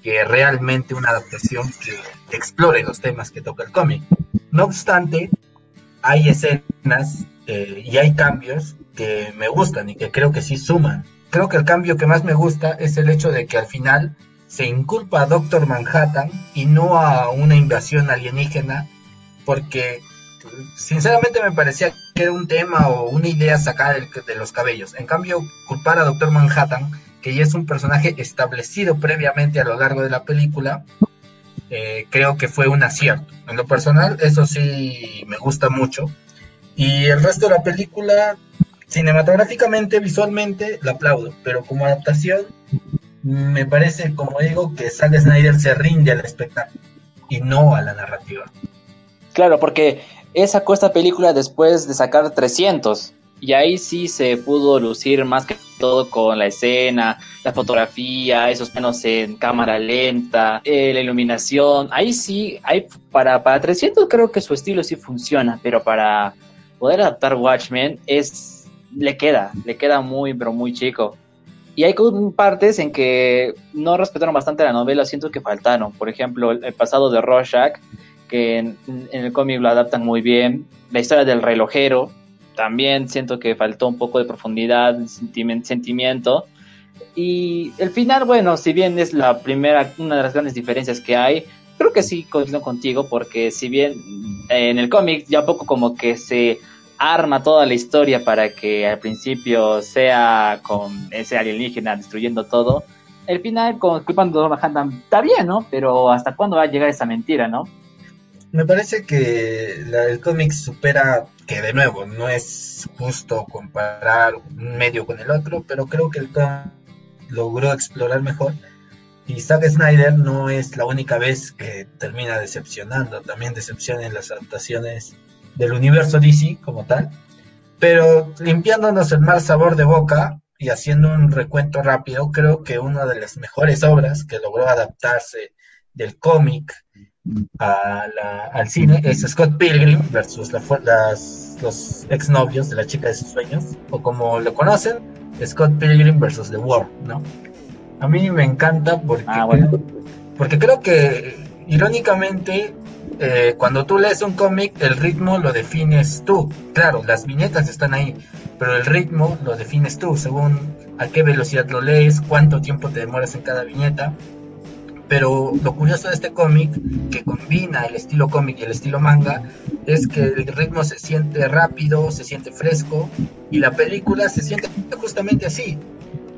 que realmente una adaptación que explore los temas que toca el cómic. No obstante, hay escenas eh, y hay cambios que me gustan y que creo que sí suman. Creo que el cambio que más me gusta es el hecho de que al final se inculpa a Doctor Manhattan y no a una invasión alienígena, porque sinceramente me parecía que era un tema o una idea sacada de, los cabellos. En cambio, culpar a Doctor Manhattan, que ya es un personaje establecido previamente a lo largo de la película, eh, creo que fue un acierto. En lo personal, eso sí me gusta mucho. Y el resto de la película, cinematográficamente, visualmente, la aplaudo, pero como adaptación, me parece, como digo, que Zack Snyder se rinde al espectáculo y no a la narrativa. Claro, porque él sacó esta película después de sacar 300 y ahí sí se pudo lucir más que todo con la escena, la fotografía, esos planos en cámara lenta, eh, la iluminación. Ahí sí, hay, para, para 300 creo que su estilo sí funciona, pero para poder adaptar Watchmen es le queda, le queda muy, pero muy chico. Y hay partes en que no respetaron bastante la novela, siento que faltaron. Por ejemplo, el, pasado de Rorschach, que en, el cómic lo adaptan muy bien. La historia del relojero, también siento que faltó un poco de profundidad, sentimiento. Y el final, bueno, si bien es la primera, una de las grandes diferencias que hay, creo que sí coincido contigo, porque si bien en el cómic ya poco como que se arma toda la historia para que al principio sea con ese alienígena destruyendo todo. El final, con culpando a Manhattan, está bien, ¿no? Pero ¿hasta cuándo va a llegar esa mentira, no? Me parece que el cómic supera, que de nuevo, no es justo comparar un medio con el otro, pero creo que el cómic logró explorar mejor. Y Zack Snyder no es la única vez que termina decepcionando, también decepciona en las adaptaciones del universo DC como tal, pero limpiándonos el mal sabor de boca y haciendo un recuento rápido, creo que una de las mejores obras que logró adaptarse del cómic al cine es Scott Pilgrim versus las, los exnovios de la chica de sus sueños, o como lo conocen, Scott Pilgrim versus The War, ¿no? A mí me encanta porque, ah, porque creo que irónicamente eh, cuando tú lees un cómic, el ritmo lo defines tú. Claro, las viñetas están ahí, pero el ritmo lo defines tú, según a qué velocidad lo lees, cuánto tiempo te demoras en cada viñeta. pero lo curioso de este cómic, que combina el estilo cómic y el estilo manga, es que el ritmo se siente rápido, se siente fresco, y la película se siente justamente así.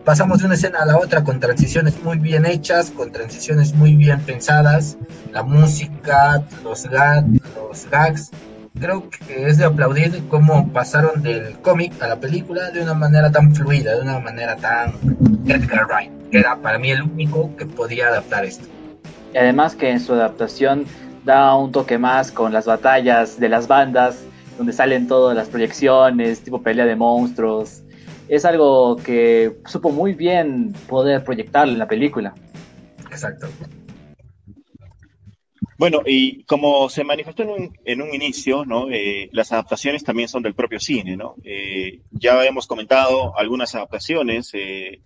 Pasamos de una escena a la otra con transiciones muy bien hechas, con transiciones muy bien pensadas, la música, los, los gags, creo que es de aplaudir cómo pasaron del cómic a la película de una manera tan fluida, de una manera tan Edgar Wright, que era para mí el único que podía adaptar esto. Y además que en su adaptación da un toque más con las batallas de las bandas, donde salen todas las proyecciones, tipo pelea de monstruos. Es algo que supo muy bien poder proyectar en la película. Exacto. Bueno, y como se manifestó en un, en un inicio, ¿no? Eh, las adaptaciones también son del propio cine, ¿no? Eh, ya hemos comentado algunas adaptaciones, eh,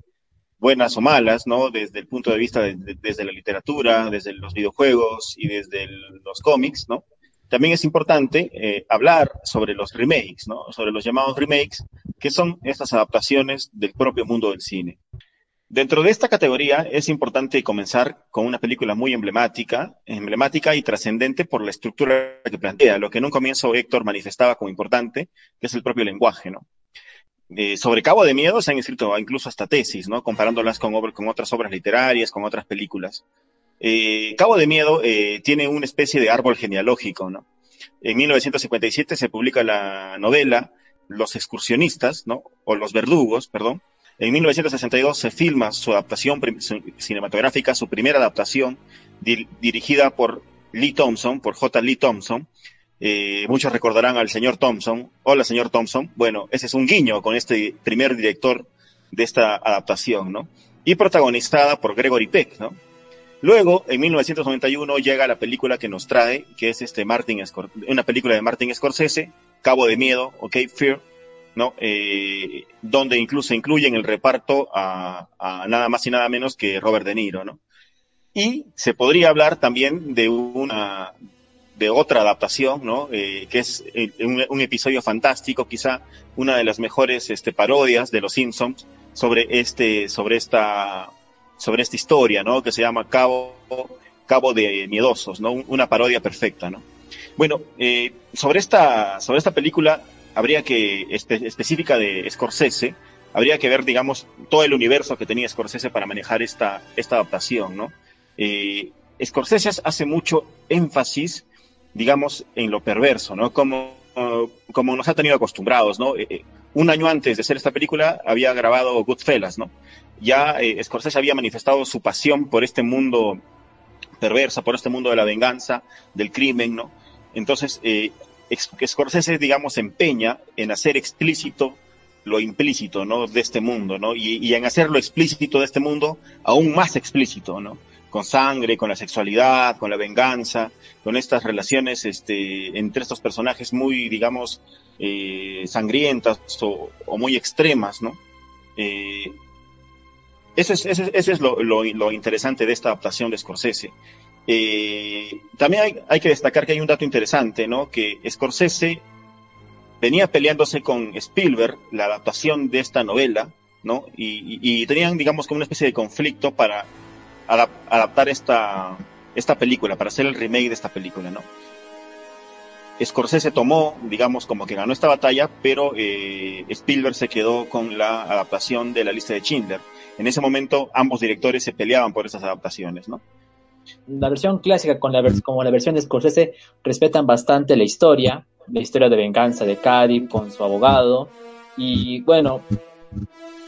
buenas o malas, ¿no? Desde el punto de vista de, de, desde la literatura, desde los videojuegos y desde los cómics, ¿no? También es importante eh, hablar sobre los remakes. Sobre los llamados remakes, que son estas adaptaciones del propio mundo del cine. Dentro de esta categoría es importante comenzar con una película muy emblemática, emblemática y trascendente por la estructura que plantea, lo que en un comienzo Héctor manifestaba como importante, que es el propio lenguaje. Eh, sobre Cabo de Miedo se han escrito incluso hasta tesis, ¿no? Comparándolas con otras obras literarias, con otras películas. Eh, Cabo de Miedo eh, tiene una especie de árbol genealógico, ¿no? En 1957 se publica la novela Los excursionistas, ¿no? O Los verdugos, perdón, en 1962 se filma su adaptación cinematográfica, su primera adaptación, dir dirigida por Lee Thompson, por J. Lee Thompson. Eh, muchos recordarán al señor Thompson. Hola, señor Thompson. Bueno, ese es un guiño con este primer director de esta adaptación, ¿no? Y protagonizada por Gregory Peck, ¿no? Luego, en 1991, llega la película que nos trae, que es este Martin Scor una película de Martin Scorsese, Cabo de Miedo, ok, Fear, ¿no? Eh, donde incluso incluyen el reparto a, a, nada más y nada menos que Robert De Niro, ¿no? Y se podría hablar también de una, de otra adaptación, ¿no? Eh, que es eh, un, un, episodio fantástico, quizá una de las mejores este, parodias de Los Simpsons sobre este, sobre esta, sobre esta historia, ¿no? Que se llama Cabo, Cabo de Miedosos, ¿no? Una parodia perfecta, ¿no? Bueno, eh, sobre esta, sobre esta película habría que, espe específica de Scorsese, habría que ver, digamos, todo el universo que tenía Scorsese para manejar esta, esta adaptación, ¿no? Eh, Scorsese hace mucho énfasis, digamos, en lo perverso, ¿no? Como, como nos ha tenido acostumbrados, ¿no? Eh, un año antes de hacer esta película había grabado Goodfellas, ¿no? Ya eh, Scorsese había manifestado su pasión por este mundo perverso, por este mundo de la venganza, del crimen, ¿no? Entonces, eh, Scorsese, digamos, empeña en hacer explícito lo implícito, ¿no? De este mundo, ¿no? Y, en hacerlo explícito de este mundo aún más explícito, ¿no? Con sangre, con la sexualidad, con la venganza, con estas relaciones, este, entre estos personajes muy, digamos, eh, sangrientas o, o, muy extremas, ¿no? Eh, eso es, eso, es lo, interesante de esta adaptación de Scorsese. Eh, también hay, que destacar que hay un dato interesante, ¿no? Que Scorsese venía peleándose con Spielberg la adaptación de esta novela, ¿no? Y, tenían, digamos, como una especie de conflicto para adap adaptar esta, esta película, para hacer el remake de esta película, ¿no? Scorsese tomó, digamos, como que ganó esta batalla, pero eh, Spielberg se quedó con la adaptación de la lista de Schindler. En ese momento ambos directores se peleaban por esas adaptaciones, ¿no? la versión clásica con la como la versión de Scorsese respetan bastante la historia, la historia de venganza de Cady con su abogado y bueno,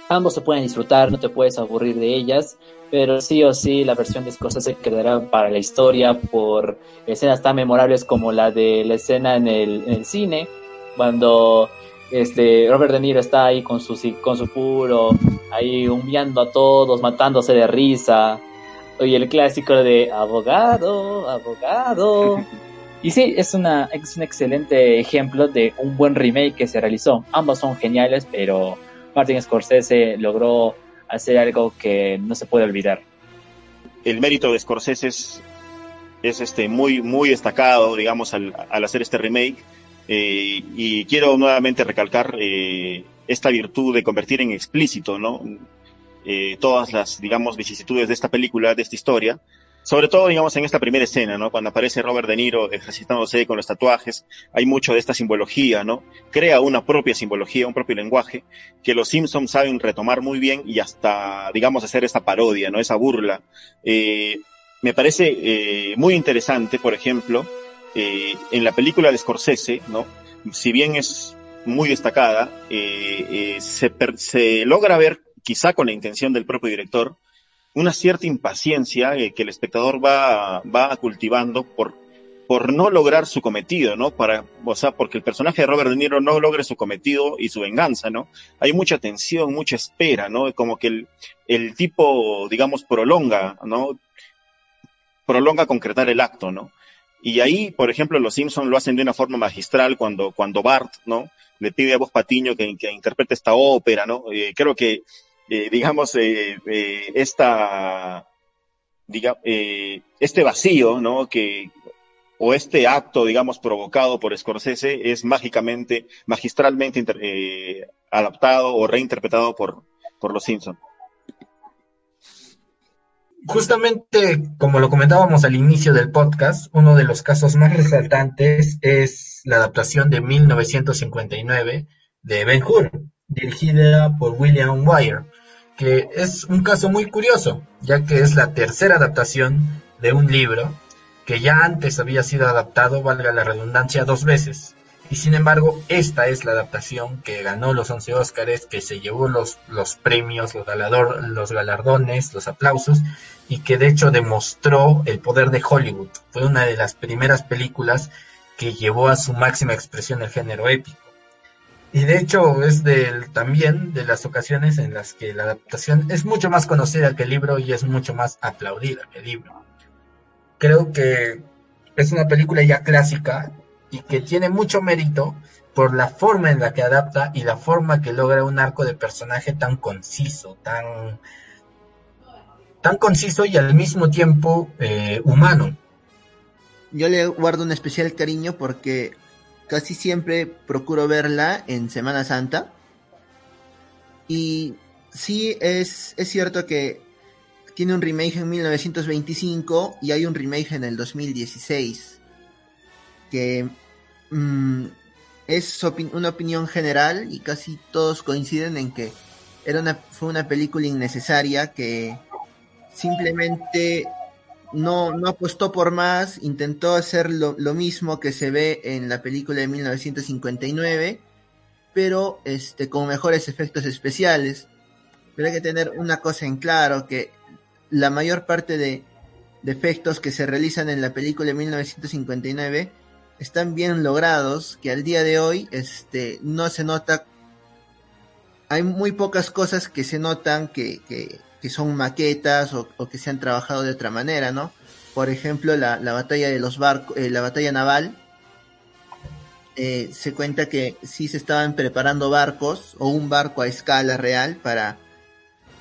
ambos se pueden disfrutar, no te puedes aburrir de ellas, pero sí o sí la versión de Scorsese quedará para la historia por escenas tan memorables como la de la escena en el, en el cine, cuando este Robert De Niro está ahí con su con su puro, ahí humillando a todos, matándose de risa, Oye, el clásico de abogado, abogado. Y sí, es, una, es un excelente ejemplo de un buen remake que se realizó. Ambos son geniales, pero Martin Scorsese logró hacer algo que no se puede olvidar. El mérito de Scorsese es, es este, muy, muy destacado, digamos, al, al hacer este remake. Eh, y quiero nuevamente recalcar eh, esta virtud de convertir en explícito, ¿no? eh, todas las, digamos, vicisitudes de esta película, de esta historia, Sobre todo, digamos, en esta primera escena, ¿no? Cuando aparece Robert De Niro ejercitándose con los tatuajes, hay mucho de esta simbología, ¿no? Crea una propia simbología, un propio lenguaje, que los Simpsons saben retomar muy bien y hasta, digamos, hacer esta parodia, ¿no? Esa burla. Me parece muy interesante, por ejemplo, eh, en la película de Scorsese, ¿no? Si bien es muy destacada, eh, eh, se, logra ver, quizá con la intención del propio director, una cierta impaciencia que el espectador va, va cultivando por, por no lograr su cometido, ¿no? Para, o sea, porque el personaje de Robert De Niro no logre su cometido y su venganza, ¿no? Hay mucha tensión, mucha espera, ¿no? Como que el, el tipo, digamos, prolonga, ¿no? Prolonga concretar el acto, ¿no? Y ahí, por ejemplo, los Simpsons lo hacen de una forma magistral cuando, cuando Bart, ¿no? Le pide a Voz Patiño que, que interprete esta ópera, ¿no? Eh, creo que eh, digamos, eh, esta, diga, este vacío, ¿no? Que, o este acto, digamos, provocado por Scorsese es mágicamente, magistralmente adaptado o reinterpretado por, por los Simpson. Justamente, como lo comentábamos al inicio del podcast, uno de los casos más resaltantes es la adaptación de 1959 de Ben Hur, dirigida por William Wyre, que es un caso muy curioso, ya que es la tercera adaptación de un libro que ya antes había sido adaptado, valga la redundancia, dos veces. Y sin embargo, esta es la adaptación que ganó los 11 Óscares, que se llevó los, los premios, los galardones, los aplausos, y que de hecho demostró el poder de Hollywood. Fue una de las primeras películas que llevó a su máxima expresión el género épico. Y de hecho es del, también de las ocasiones en las que la adaptación es mucho más conocida que el libro y es mucho más aplaudida que el libro. Creo que es una película ya clásica y que tiene mucho mérito por la forma en la que adapta y la forma que logra un arco de personaje tan conciso, tan, tan conciso y al mismo tiempo eh, humano. Yo le guardo un especial cariño porque casi siempre procuro verla en Semana Santa. Y sí es, es cierto que tiene un remake en 1925 y hay un remake en el 2016. Que mmm, es una opinión general y casi todos coinciden en que era una, fue una película innecesaria que simplemente no, no apostó por más, intentó hacer lo, lo, mismo que se ve en la película de 1959, pero este, con mejores efectos especiales. Pero hay que tener una cosa en claro, que la mayor parte de, de efectos que se realizan en la película de 1959 están bien logrados, que al día de hoy este, no se nota, hay muy pocas cosas que se notan que, que son maquetas o, o, que se han trabajado de otra manera, ¿no? Por ejemplo, la, la batalla de los barcos, eh, la batalla naval, eh, se cuenta que sí se estaban preparando barcos o un barco a escala real para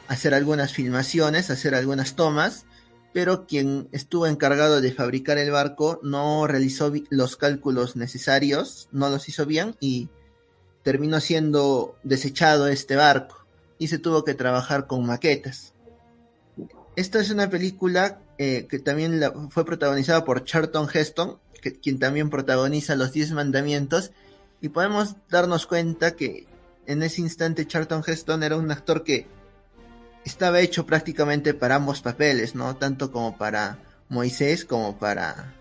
hacer algunas filmaciones, hacer algunas tomas, pero quien estuvo encargado de fabricar el barco no realizó los cálculos necesarios, no los hizo bien y terminó siendo desechado este barco y se tuvo que trabajar con maquetas. Esta es una película eh, que también fue protagonizada por Charlton Heston, quien también protagoniza Los Diez Mandamientos, y podemos darnos cuenta que en ese instante Charlton Heston era un actor que estaba hecho prácticamente para ambos papeles, ¿no? Tanto como para Moisés como para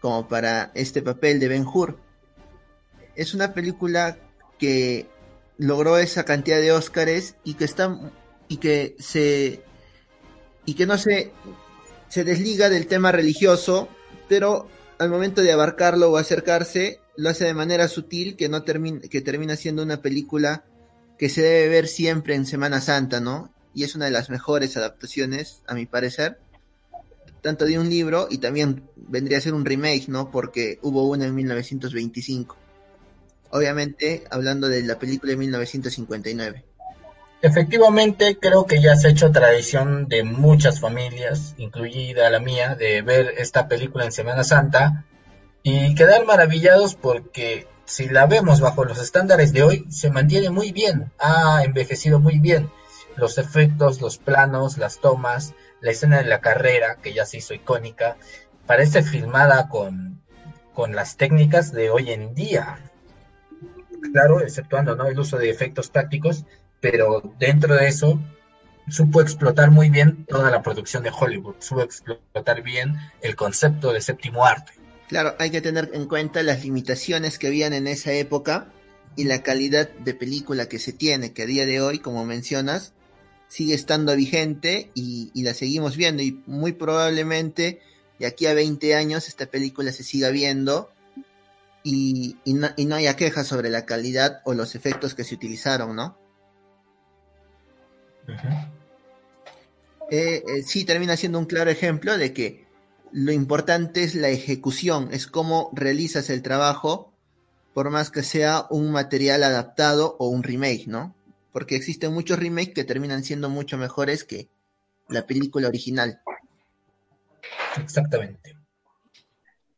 como para este papel de Ben Hur. Es una película que logró esa cantidad de Óscares y que está y que se y que no se, se desliga del tema religioso, pero al momento de abarcarlo o acercarse, lo hace de manera sutil que no termina, que termina siendo una película que se debe ver siempre en Semana Santa, ¿no? Y es una de las mejores adaptaciones, a mi parecer, tanto de un libro y también vendría a ser un remake, ¿no? Porque hubo una en 1925. Obviamente, hablando de la película de 1959. Efectivamente, creo que ya se ha hecho tradición de muchas familias, incluida la mía, de ver esta película en Semana Santa y quedar maravillados porque si la vemos bajo los estándares de hoy, se mantiene muy bien, ha envejecido muy bien. Los efectos, los planos, las tomas, la escena de la carrera, que ya se hizo icónica, parece filmada con, con las técnicas de hoy en día. Claro, exceptuando ¿no? el uso de efectos prácticos, pero dentro de eso supo explotar muy bien toda la producción de Hollywood, supo explotar bien el concepto de séptimo arte. Claro, hay que tener en cuenta las limitaciones que habían en esa época y la calidad de película que se tiene, que a día de hoy, como mencionas, sigue estando vigente y, la seguimos viendo y muy probablemente de aquí a 20 años esta película se siga viendo y, no, y no haya quejas sobre la calidad o los efectos que se utilizaron, ¿no? Eh, eh, sí, termina siendo un claro ejemplo de que lo importante es la ejecución, es cómo realizas el trabajo, por más que sea un material adaptado o un remake, ¿no? Porque existen muchos remakes que terminan siendo mucho mejores que la película original. Exactamente.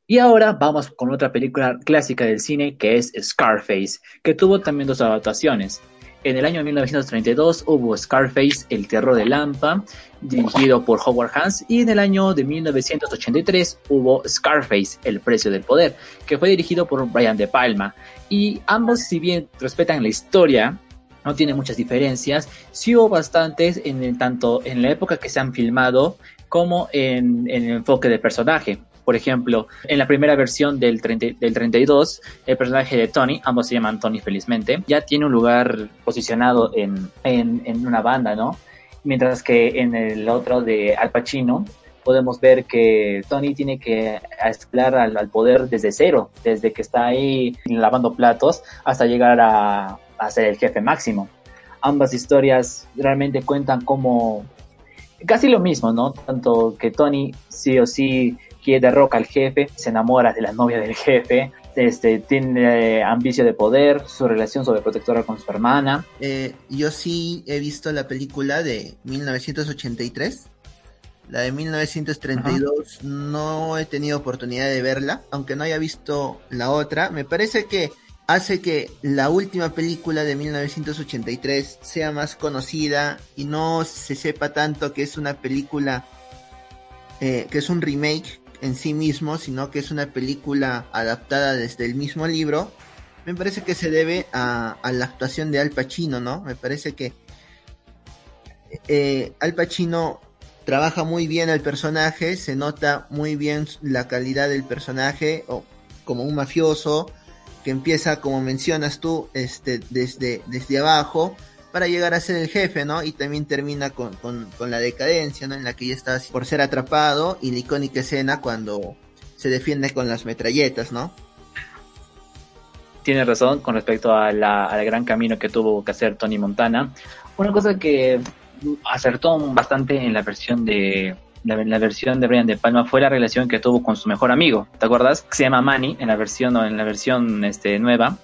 Y ahora vamos con otra película clásica del cine que es Scarface, que tuvo también dos adaptaciones. En el año 1932 hubo Scarface, El terror de Lampa, dirigido por Howard Hans, y en el año de 1983 hubo Scarface, El precio del poder, que fue dirigido por Brian De Palma. Y ambos, si bien respetan la historia, no tienen muchas diferencias, sí hubo bastantes en tanto en la época que se han filmado como en, el enfoque del personaje. Por ejemplo, en la primera versión del, del 32, el personaje de Tony, ambos se llaman Tony felizmente, ya tiene un lugar posicionado en, en, una banda, ¿no? Mientras que en el otro de Al Pacino, podemos ver que Tony tiene que escalar al, poder desde cero, desde que está ahí lavando platos hasta llegar a, a, ser el jefe máximo. Ambas historias realmente cuentan como casi lo mismo, ¿no? Tanto que Tony sí o sí que derroca al jefe, se enamora de la novia del jefe, este, tiene ambición de poder, su relación sobreprotectora con su hermana. Eh, yo sí he visto la película de 1983. La de 1932 no he tenido oportunidad de verla, aunque no haya visto la otra. Me parece que hace que la última película de 1983 sea más conocida y no se sepa tanto que es una película, eh, que es un remake en sí mismo, sino que es una película adaptada desde el mismo libro, me parece que se debe a, la actuación de Al Pacino, ¿no? Me parece que eh, Al Pacino trabaja muy bien el personaje, se nota muy bien la calidad del personaje, o, como un mafioso que empieza, como mencionas tú, este, desde, desde abajo, para llegar a ser el jefe, ¿no? Y también termina con, la decadencia, ¿no? En la que ya está por ser atrapado y la icónica escena cuando se defiende con las metralletas, ¿no? Tiene razón con respecto al gran camino que tuvo que hacer Tony Montana. Una cosa que acertó bastante en la versión de la, versión de Brian De Palma fue la relación que tuvo con su mejor amigo. ¿Te acuerdas? Se llama Manny en la versión en la versión este, nueva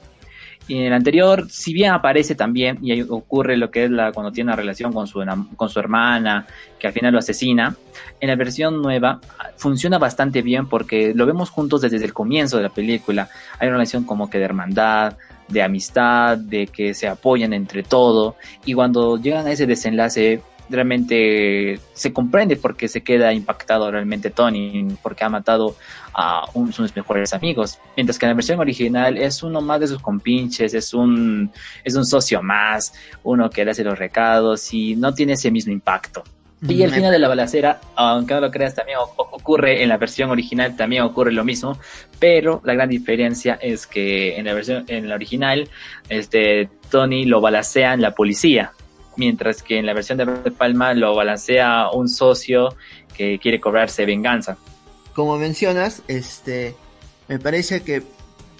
y en el anterior, si bien aparece también, y ocurre lo que es la cuando tiene una relación con su, con su hermana, que al final lo asesina, en la versión nueva funciona bastante bien porque lo vemos juntos desde el comienzo de la película. Hay una relación como que de hermandad, de amistad, de que se apoyan entre todo, y cuando llegan a ese desenlace realmente se comprende porque se queda impactado realmente Tony, porque ha matado a uno de sus mejores amigos. Mientras que en la versión original es uno más de sus compinches, es un, es un socio más, uno que le hace los recados y no tiene ese mismo impacto. Y el final de la balacera, aunque no lo creas, también ocurre en la versión original, también ocurre lo mismo, pero la gran diferencia es que en la versión, en la original, este, Tony lo balacea en la policía, mientras que en la versión de Palma lo balancea un socio que quiere cobrarse venganza. Como mencionas, este, me parece que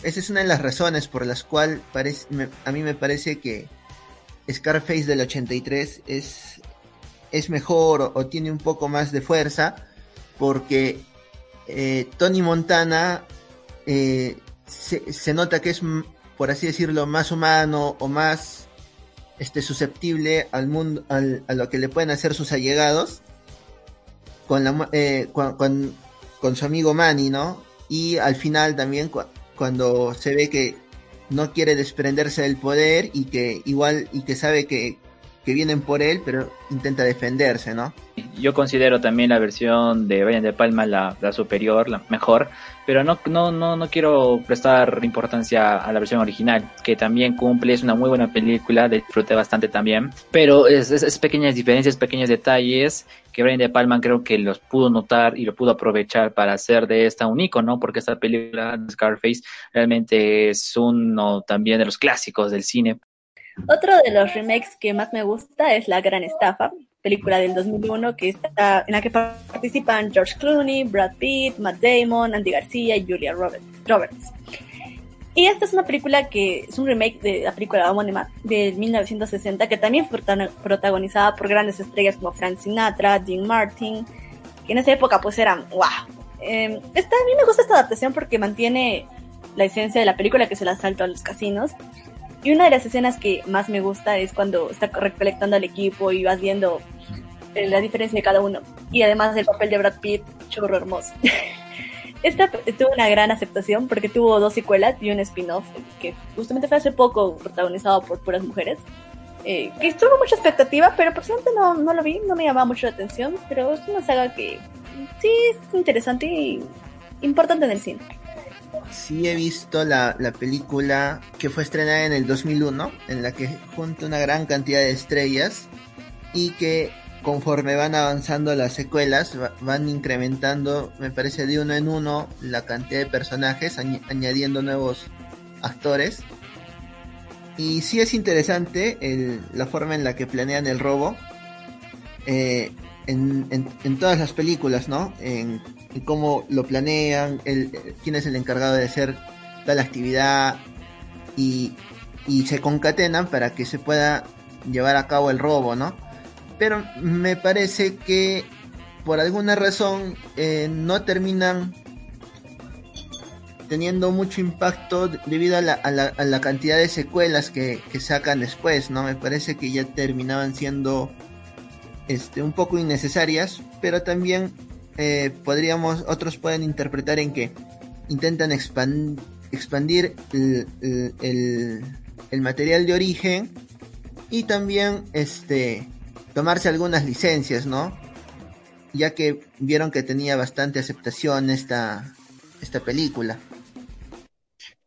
esa es una de las razones por las cuales a mí me parece que Scarface del 83 es, es mejor o, tiene un poco más de fuerza porque eh, Tony Montana eh, se, se, nota que es, por así decirlo, más humano o más este, susceptible al mundo, a lo que le pueden hacer sus allegados con, la, eh, con, su amigo Manny, ¿no? Y al final también cuando se ve que no quiere desprenderse del poder y que igual y que sabe que que vienen por él, pero intenta defenderse, ¿no? Yo considero también la versión de Brian De Palma la, la superior, la mejor, pero no, no, no, no quiero prestar importancia a la versión original, que también cumple, es una muy buena película, disfruté bastante también, pero es, es, es pequeñas diferencias, pequeños detalles que Brian De Palma creo que los pudo notar y lo pudo aprovechar para hacer de esta un icono, porque esta película Scarface realmente es uno también de los clásicos del cine. Otro de los remakes que más me gusta es La Gran Estafa, película del 2001 que está, en la que participan George Clooney, Brad Pitt, Matt Damon, Andy García y Julia Roberts. Y esta es una película que es un remake de la película homónima de 1960 que también fue protagonizada por grandes estrellas como Frank Sinatra, Dean Martin, que en esa época pues eran wow. Eh, esta, a mí me gusta esta adaptación porque mantiene la esencia de la película que es el asalto a los casinos. Y una de las escenas que más me gusta es cuando está recolectando al equipo y vas viendo eh, la diferencia de cada uno. Y además el papel de Brad Pitt, churro hermoso. Esta tuvo una gran aceptación porque tuvo dos secuelas y un spin-off que justamente fue hace poco protagonizado por puras mujeres. Eh, que tuvo mucha expectativa, pero personalmente no, no lo vi, no me llamaba mucho la atención, pero es una saga que sí es interesante y importante en el cine. Sí he visto la, la película que fue estrenada en el 2001, en la que junta una gran cantidad de estrellas y que conforme van avanzando las secuelas, van incrementando, me parece, de uno en uno la cantidad de personajes, añadiendo nuevos actores. Y sí es interesante la forma en la que planean el robo. Eh, en, en, en, todas las películas, ¿no? En, en cómo lo planean, quién es el encargado de hacer tal actividad y, y se concatenan para que se pueda llevar a cabo el robo, ¿no? pero me parece que por alguna razón eh, no terminan teniendo mucho impacto debido a la, a la, a la cantidad de secuelas que, que, sacan después, ¿no? Me parece que ya terminaban siendo este, un poco innecesarias, pero también eh, podríamos, otros pueden interpretar en que intentan expand, expandir el, material de origen y también este tomarse algunas licencias, ¿no? Ya que vieron que tenía bastante aceptación esta, esta película.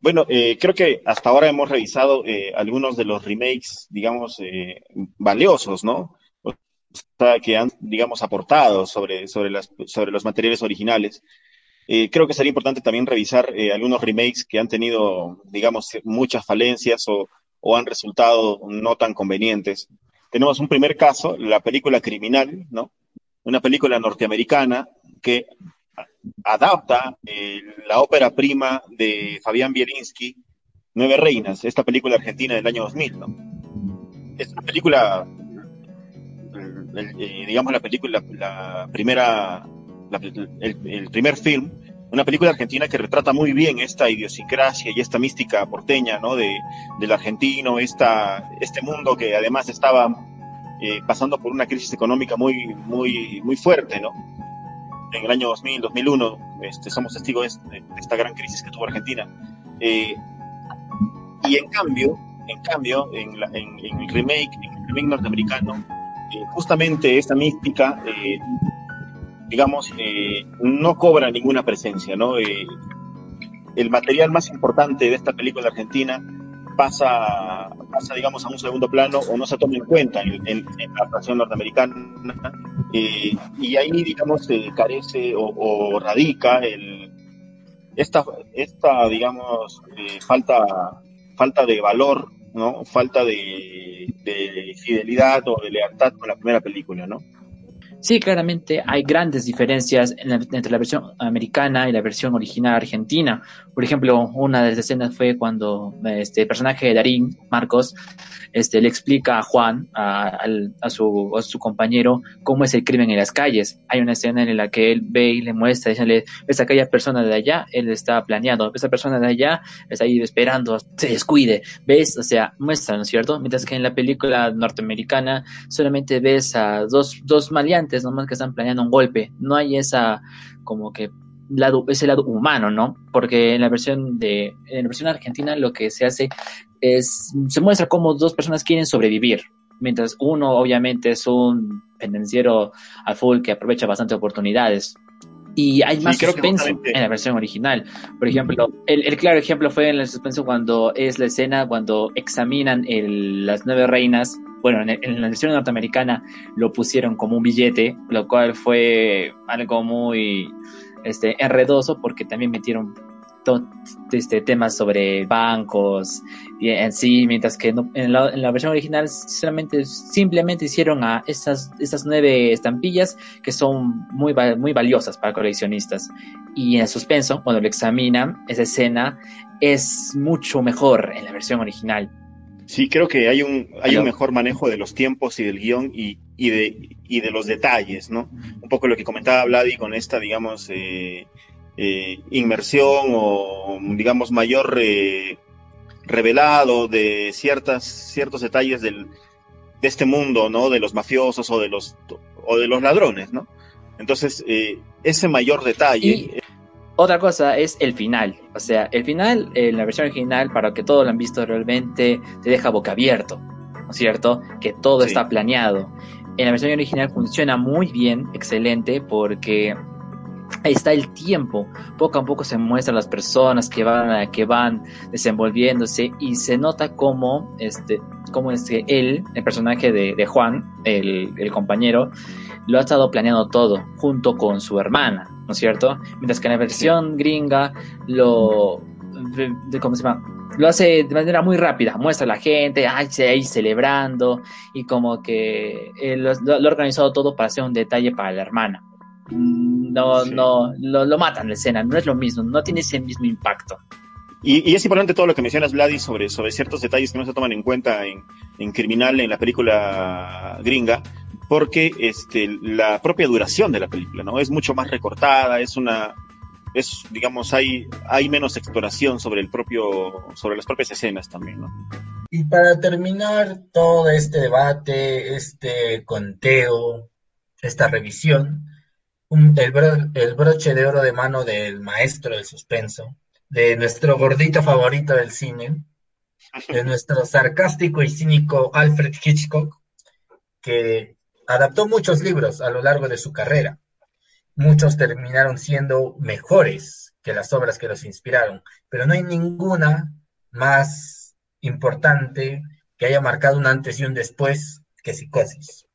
Bueno, eh, creo que hasta ahora hemos revisado eh, algunos de los remakes, digamos, valiosos, ¿no? Que han, digamos, aportado sobre, sobre, las, sobre los materiales originales. Eh, creo que sería importante también revisar eh, algunos remakes que han tenido, digamos, muchas falencias o, o han resultado no tan convenientes tenemos un primer caso, la película Criminal, ¿no? Una película norteamericana que adapta eh, la ópera prima de Fabián Bielinski, Nueve Reinas, esta película argentina del año 2000, ¿no? Es una película, eh, digamos la película, la primera, la, el, el primer film una película argentina que retrata muy bien esta idiosincrasia y esta mística porteña, ¿no? De, del argentino, esta, este mundo que además estaba eh, pasando por una crisis económica muy, muy, muy fuerte, ¿no? En el año 2000, 2001, este, somos testigos de, esta gran crisis que tuvo Argentina. Eh, y en cambio, en cambio, en, la, en, en el remake, en el remake norteamericano, justamente esta mística eh, digamos, eh, no cobra ninguna presencia, ¿no? Eh, el material más importante de esta película argentina pasa, pasa, digamos, a un segundo plano o no se toma en cuenta en, en, la actuación norteamericana eh, y ahí, digamos, carece o, o, radica el, esta, esta digamos, eh, falta, falta de valor, ¿no? Falta de, de fidelidad o de lealtad con la primera película, ¿no? Sí, claramente hay grandes diferencias en la, entre la versión americana y la versión original argentina. Por ejemplo, una de las escenas fue cuando este personaje de Darín, Marcos, este, le explica a Juan, a, a, su, a su compañero, cómo es el crimen en las calles. Hay una escena en la que él ve y le muestra, diciéndole, ves aquella persona de allá, él está planeando, esa persona de allá está ahí esperando, se descuide, ves, o sea, muestra, ¿no es cierto? Mientras que en la película norteamericana solamente ves a dos, dos maleantes nomás que están planeando un golpe. No hay esa como que lado, ese lado humano, ¿no? Porque en la versión de, en la versión argentina lo que se hace es, se muestra cómo dos personas quieren sobrevivir. mientras uno obviamente es un pendenciero a full que aprovecha bastante oportunidades. Y hay más creo que suspenso en la versión original. Por ejemplo, el, el claro ejemplo fue en el suspenso cuando es la escena cuando examinan el- las nueve reinas. Bueno, en, en la versión norteamericana lo pusieron como un billete, lo cual fue algo muy este, enredoso porque también metieron to- este, temas sobre bancos y en sí, mientras que no- en, la, en la versión original solamente simplemente hicieron a esas, esas nueve estampillas que son muy, muy valiosas para coleccionistas. Y en el suspenso, cuando lo examinan, esa escena es mucho mejor en la versión original. Sí, creo que hay un, hay un mejor manejo de los tiempos y del guion y, y, de, y de los detalles, ¿no? Un poco lo que comentaba Vladi con esta, digamos, eh, eh, inmersión o, digamos, mayor eh, revelado de ciertas, ciertos detalles del, de este mundo, ¿no? De los mafiosos o de los, o de los ladrones, ¿no? Entonces, eh, ese mayor detalle, Y otra cosa es el final. O sea, el final, en la versión original, para que todos lo han visto realmente, te deja boca abierto, ¿no es cierto? Que todo Sí. está planeado. En la versión original funciona muy bien, excelente, porque está el tiempo. Poco a poco se muestran las personas que van, que van desenvolviéndose y se nota cómo, este, cómo es que él, el personaje de, de Juan, el, el compañero, lo ha estado planeando todo junto con su hermana, ¿no es cierto? Mientras que en la versión gringa lo, ¿cómo se llama? Lo hace de manera muy rápida, muestra a la gente, ay, se- ahí celebrando y como que eh, lo ha organizado todo para hacer un detalle para la hermana. No, Sí. no, lo, lo matan la escena, no es lo mismo, no tiene ese mismo impacto. Y, y es importante todo lo que mencionas, Vladi, sobre, sobre ciertos detalles que no se toman en cuenta en, en Criminal, en la película gringa, porque este, la propia duración de la película, ¿no? Es mucho más recortada, es una, es, digamos, hay, hay menos exploración sobre el propio, sobre las propias escenas también, ¿no? Y para terminar todo este debate, este conteo, esta revisión, el, el broche de oro de mano del maestro del suspenso, de nuestro gordito favorito del cine, de nuestro sarcástico y cínico Alfred Hitchcock, que adaptó muchos libros a lo largo de su carrera. Muchos terminaron siendo mejores que las obras que los inspiraron, pero no hay ninguna más importante que haya marcado un antes y un después que Psicosis.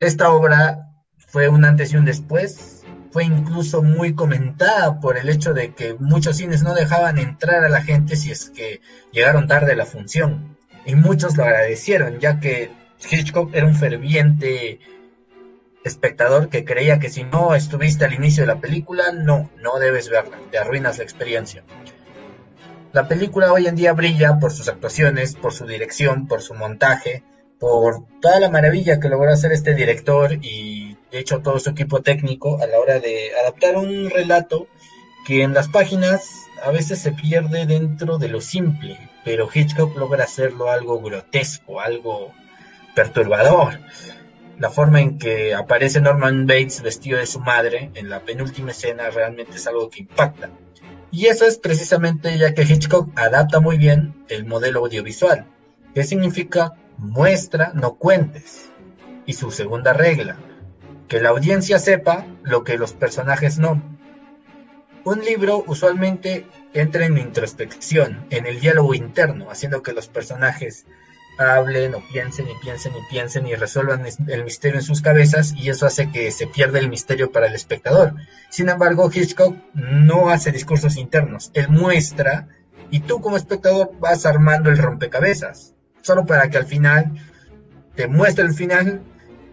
Esta obra fue un antes y un después, fue incluso muy comentada por el hecho de que muchos cines no dejaban entrar a la gente si es que llegaron tarde a la función. Y muchos lo agradecieron, ya que Hitchcock era un ferviente espectador que creía que si no estuviste al inicio de la película, no, no debes verla, te arruinas la experiencia. La película hoy en día brilla por sus actuaciones, por su dirección, por su montaje, por toda la maravilla que logró hacer este director y de hecho todo su equipo técnico a la hora de adaptar un relato que en las páginas a veces se pierde dentro de lo simple, pero Hitchcock logra hacerlo algo grotesco, algo perturbador. La forma en que aparece Norman Bates vestido de su madre en la penúltima escena realmente es algo que impacta. Y eso es precisamente ya que Hitchcock adapta muy bien el modelo audiovisual. ¿Qué significa? Muestra, no cuentes. Y su segunda regla, que la audiencia sepa lo que los personajes no. Un libro usualmente entra en introspección, en el diálogo interno, haciendo que los personajes hablen o piensen y piensen y piensen y resuelvan el misterio en sus cabezas y eso hace que se pierda el misterio para el espectador. Sin embargo, Hitchcock no hace discursos internos, él muestra y tú como espectador vas armando el rompecabezas, solo para que al final te muestre el final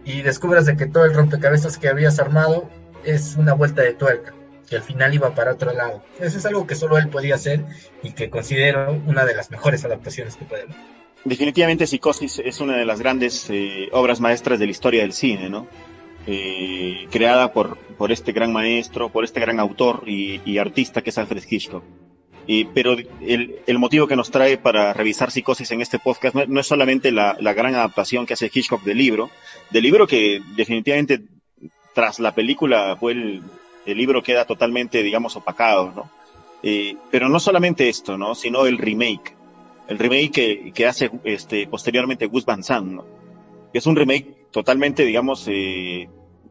y descubras de que todo el rompecabezas que habías armado es una vuelta de tuerca, que al final iba para otro lado. Eso es algo que solo él podía hacer y que considero una de las mejores adaptaciones que puede haber. Definitivamente Psicosis es una de las grandes eh, obras maestras de la historia del cine, ¿no? Eh, creada por, por este gran maestro, por este gran autor y, y artista que es Alfred Hitchcock. Eh, pero el, el, motivo que nos trae para revisar Psicosis en este podcast no, es solamente la, la, gran adaptación que hace Hitchcock del libro, del libro que definitivamente tras la película pues el, el libro queda totalmente, digamos, opacado, ¿no? Eh, pero no solamente esto, ¿no? Sino el remake el remake que, que hace este, posteriormente Gus Van Sant, ¿no? es un remake totalmente, digamos, eh,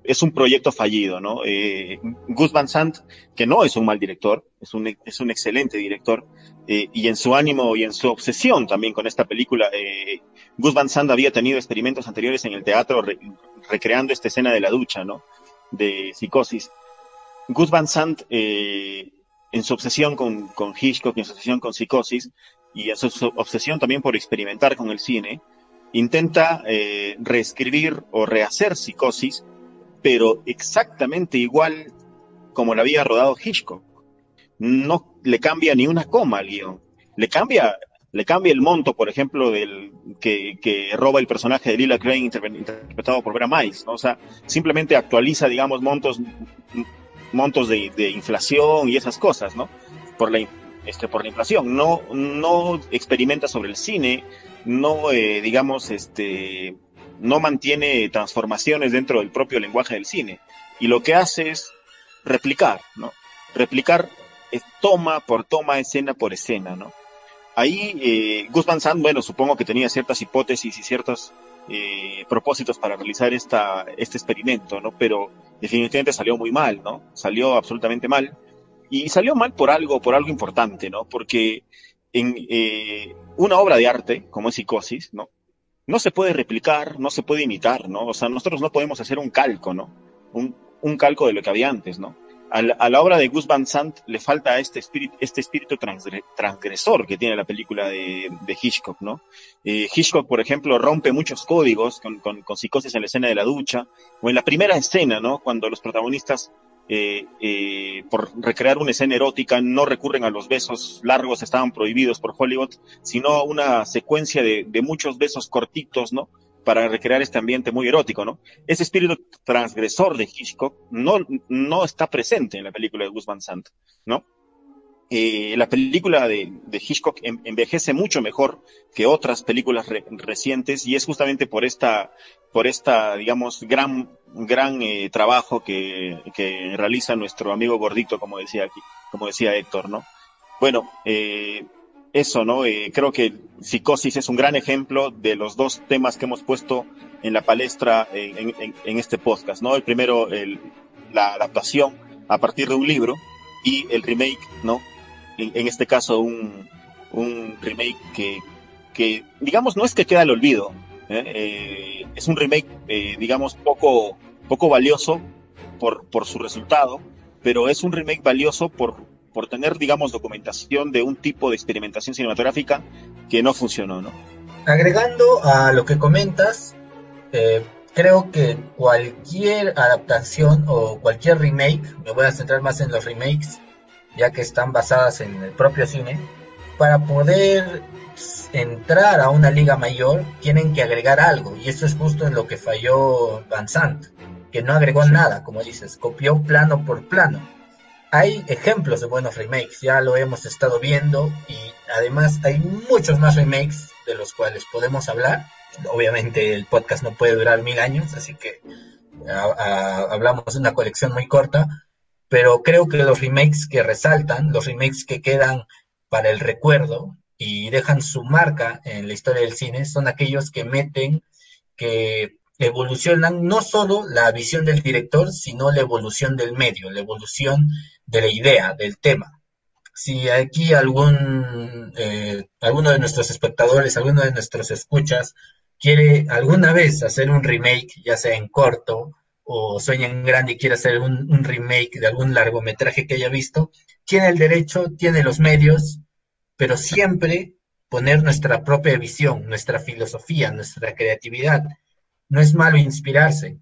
es un proyecto fallido, ¿no? Eh, Gus Van Sant, que no es un mal director, es un, es un excelente director, eh, y en su ánimo y en su obsesión también con esta película, eh, Gus Van Sant había tenido experimentos anteriores en el teatro re- recreando esta escena de la ducha, ¿no? De psicosis. Gus Van Sant, eh, en su obsesión con, con Hitchcock, en su obsesión con psicosis, y en su, su obsesión también por experimentar con el cine, intenta eh, reescribir o rehacer psicosis, pero exactamente igual como la había rodado Hitchcock. No le cambia ni una coma al guion. Le cambia, le cambia el monto, por ejemplo, del que, que roba el personaje de Lila Crane interpre- interpretado por Vera Miles, ¿no? O sea, simplemente actualiza, digamos, montos, montos de, inflación y esas cosas, ¿no? Por la, este, por la inflación. No, no experimenta sobre el cine, no, eh, digamos, este, no mantiene transformaciones dentro del propio lenguaje del cine. Y lo que hace es replicar, ¿no? Replicar es toma por toma, escena por escena, ¿no? Ahí eh, Gus Van Sant, bueno, supongo que tenía ciertas hipótesis y ciertos eh, propósitos para realizar esta, este experimento, ¿no? Pero definitivamente salió muy mal, ¿no? Salió absolutamente mal. Y salió mal por algo, por algo importante, ¿no? Porque en eh, una obra de arte, como es Psicosis, ¿no? No se puede replicar, no se puede imitar, ¿no? O sea, nosotros no podemos hacer un calco, ¿no? Un, un calco de lo que había antes, ¿no? A la, obra de Gus Van Sant le falta este espíritu, este espíritu transgre- transgresor que tiene la película de, de Hitchcock, ¿no? Eh, Hitchcock, por ejemplo, rompe muchos códigos con, con, con psicosis en la escena de la ducha, o en la primera escena, ¿no? Cuando los protagonistas, eh, eh, por recrear una escena erótica, no recurren a los besos largos, estaban prohibidos por Hollywood, sino a una secuencia de, de muchos besos cortitos, ¿no? Para recrear este ambiente muy erótico, ¿no? Ese espíritu transgresor de Hitchcock no, no está presente en la película de Gus Van Sant, ¿no? Eh, la película de, de Hitchcock en- envejece mucho mejor que otras películas re- recientes y es justamente por esta, por esta, digamos, gran, gran eh, trabajo que, que realiza nuestro amigo gordito, como decía como decía Héctor, ¿no? Bueno, eh, eso, ¿no? Eh, creo que Psicosis es un gran ejemplo de los dos temas que hemos puesto en la palestra en, en- este podcast, ¿no? El primero, el, la adaptación a partir de un libro y el remake, ¿no? En, en este caso, un, un remake que, que, digamos, no es que queda al olvido, ¿eh? Eh, es un remake, eh, digamos, poco, poco valioso por, por su resultado, pero es un remake valioso por, por tener, digamos, documentación de un tipo de experimentación cinematográfica que no funcionó, ¿no? Agregando a lo que comentas, creo que cualquier adaptación o cualquier remake, me voy a centrar más en los remakes, ya que están basadas en el propio cine, para poder entrar a una liga mayor tienen que agregar algo, y eso es justo en lo que falló Van Sant, que no agregó nada, como dices, copió plano por plano. Hay ejemplos de buenos remakes, ya lo hemos estado viendo, y además hay muchos más remakes de los cuales podemos hablar. Obviamente el podcast no puede durar mil años, así que a- a- hablamos de una colección muy corta, pero creo que los remakes que resaltan, los remakes que quedan para el recuerdo y dejan su marca en la historia del cine, son aquellos que meten, que evolucionan no solo la visión del director, sino la evolución del medio, la evolución de la idea, del tema. Si aquí algún, eh, alguno de nuestros espectadores, alguno de nuestros escuchas quiere alguna vez hacer un remake, ya sea en corto o sueña en grande y quiere hacer un, un remake de algún largometraje que haya visto, tiene el derecho, tiene los medios, pero siempre poner nuestra propia visión, nuestra filosofía, nuestra creatividad. No es malo inspirarse.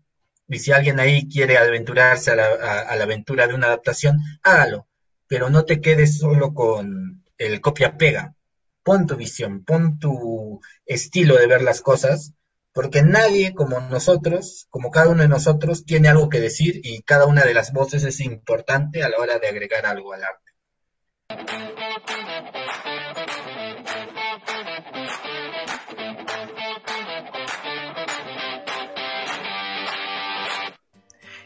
Y si alguien ahí quiere aventurarse a la, aventura de una adaptación, hágalo. Pero no te quedes solo con el copia-pega. Pon tu visión, pon tu estilo de ver las cosas, porque nadie como nosotros, como cada uno de nosotros, tiene algo que decir y cada una de las voces es importante a la hora de agregar algo al arte.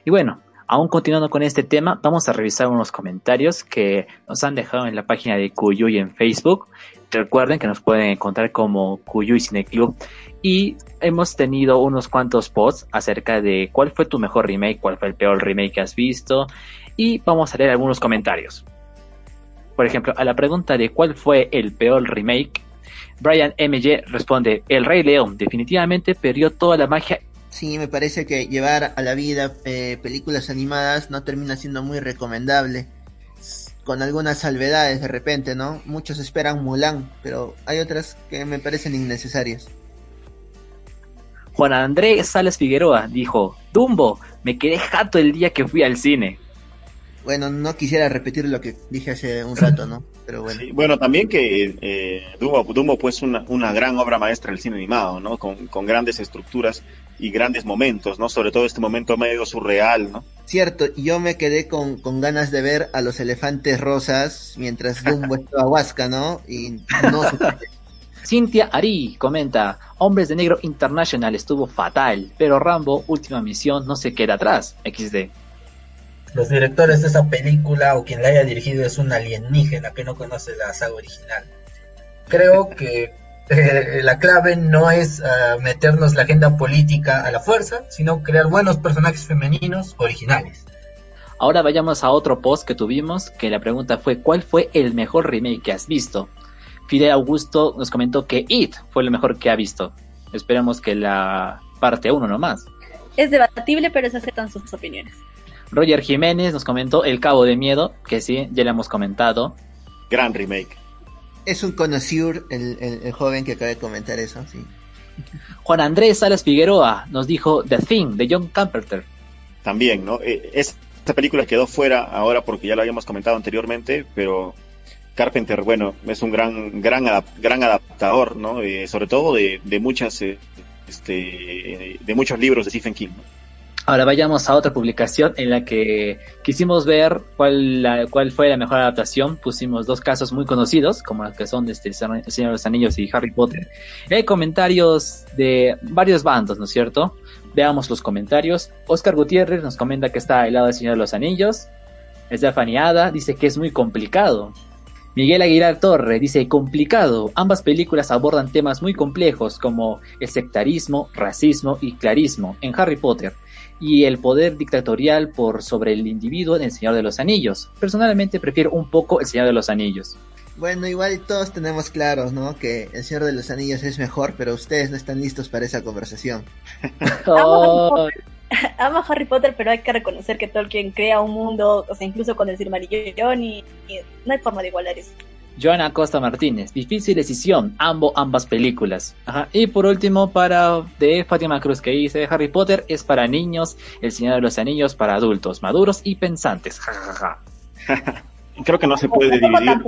Y bueno, aún continuando con este tema, vamos a revisar unos comentarios que nos han dejado en la página de Cuyuy en Facebook. Recuerden que nos pueden encontrar como Cuyo y Cine Club y hemos tenido unos cuantos posts acerca de cuál fue tu mejor remake, cuál fue el peor remake que has visto y vamos a leer algunos comentarios. Por ejemplo, a la pregunta de cuál fue el peor remake, Brian MJ responde, El Rey León definitivamente perdió toda la magia. Sí, me parece que llevar a la vida eh, películas animadas no termina siendo muy recomendable. Con algunas salvedades de repente, ¿no? Muchos esperan Mulan, pero hay otras que me parecen innecesarias. Juan Andrés Sales Figueroa dijo, Dumbo, me quedé jato el día que fui al cine. Bueno, no quisiera repetir lo que dije hace un rato, ¿no? Pero bueno. Sí, bueno, también que eh, Dumbo, Dumbo pues una, una gran obra maestra del cine animado, ¿no? Con, con grandes estructuras y grandes momentos, ¿no? Sobre todo este momento medio surreal, ¿no? Cierto, yo me quedé con, con ganas de ver a los elefantes rosas mientras Dumbo estaba Huasca, ¿no? Y no Cintia Ari comenta, Hombres de Negro International estuvo fatal, pero Rambo, última misión, no se queda atrás. XD. Los directores de esa película o quien la haya dirigido es un alienígena que no conoce la saga original. Creo que eh, la clave no es uh, meternos la agenda política a la fuerza, sino crear buenos personajes femeninos originales. Ahora vayamos a otro post que tuvimos, que la pregunta fue ¿cuál fue el mejor remake que has visto? Fidel Augusto nos comentó que It fue lo mejor que ha visto. Esperemos que la parte 1 nomás. Es debatible, pero se aceptan sus opiniones. Roger Jiménez nos comentó El Cabo de Miedo, que sí, ya le hemos comentado. Gran remake. Es un conocido el, el, el, joven que acaba de comentar eso, sí. Juan Andrés Salas Figueroa nos dijo The Thing de John Carpenter. También, ¿no? Eh, esta película quedó fuera ahora porque ya lo habíamos comentado anteriormente, pero Carpenter, bueno, es un gran, gran, adap gran adaptador, ¿no? Eh, sobre todo de, de muchas, eh, este, de muchos libros de Stephen King. ¿no? Ahora vayamos a otra publicación en la que quisimos ver cuál, la, cuál fue la mejor adaptación. Pusimos dos casos muy conocidos, como los que son este, El Señor de los Anillos y Harry Potter. Y hay comentarios de varios bandos, ¿no es cierto? Veamos los comentarios. Oscar Gutiérrez nos comenta que está al lado del Señor de los Anillos. Stephanie Ada dice que es muy complicado. Miguel Aguilar Torre dice complicado. Ambas películas abordan temas muy complejos como el sectarismo, racismo y clarismo en Harry Potter y el poder dictatorial por sobre el individuo en El Señor de los Anillos. Personalmente prefiero un poco El Señor de los Anillos. Bueno, igual todos tenemos claros, ¿no? Que El Señor de los Anillos es mejor, pero ustedes no están listos para esa conversación. oh. Amo a Harry Potter, pero hay que reconocer que Tolkien crea un mundo, o sea, incluso con el Silmarillion y, y no hay forma de igualar eso. Joana Costa Martínez, difícil decisión, ambos, ambas películas. Ajá. Y por último, para de Fátima Cruz que dice Harry Potter es para niños, El Señor de los Anillos para adultos, maduros y pensantes. Ja, ja, ja. Creo que no se puede dividir.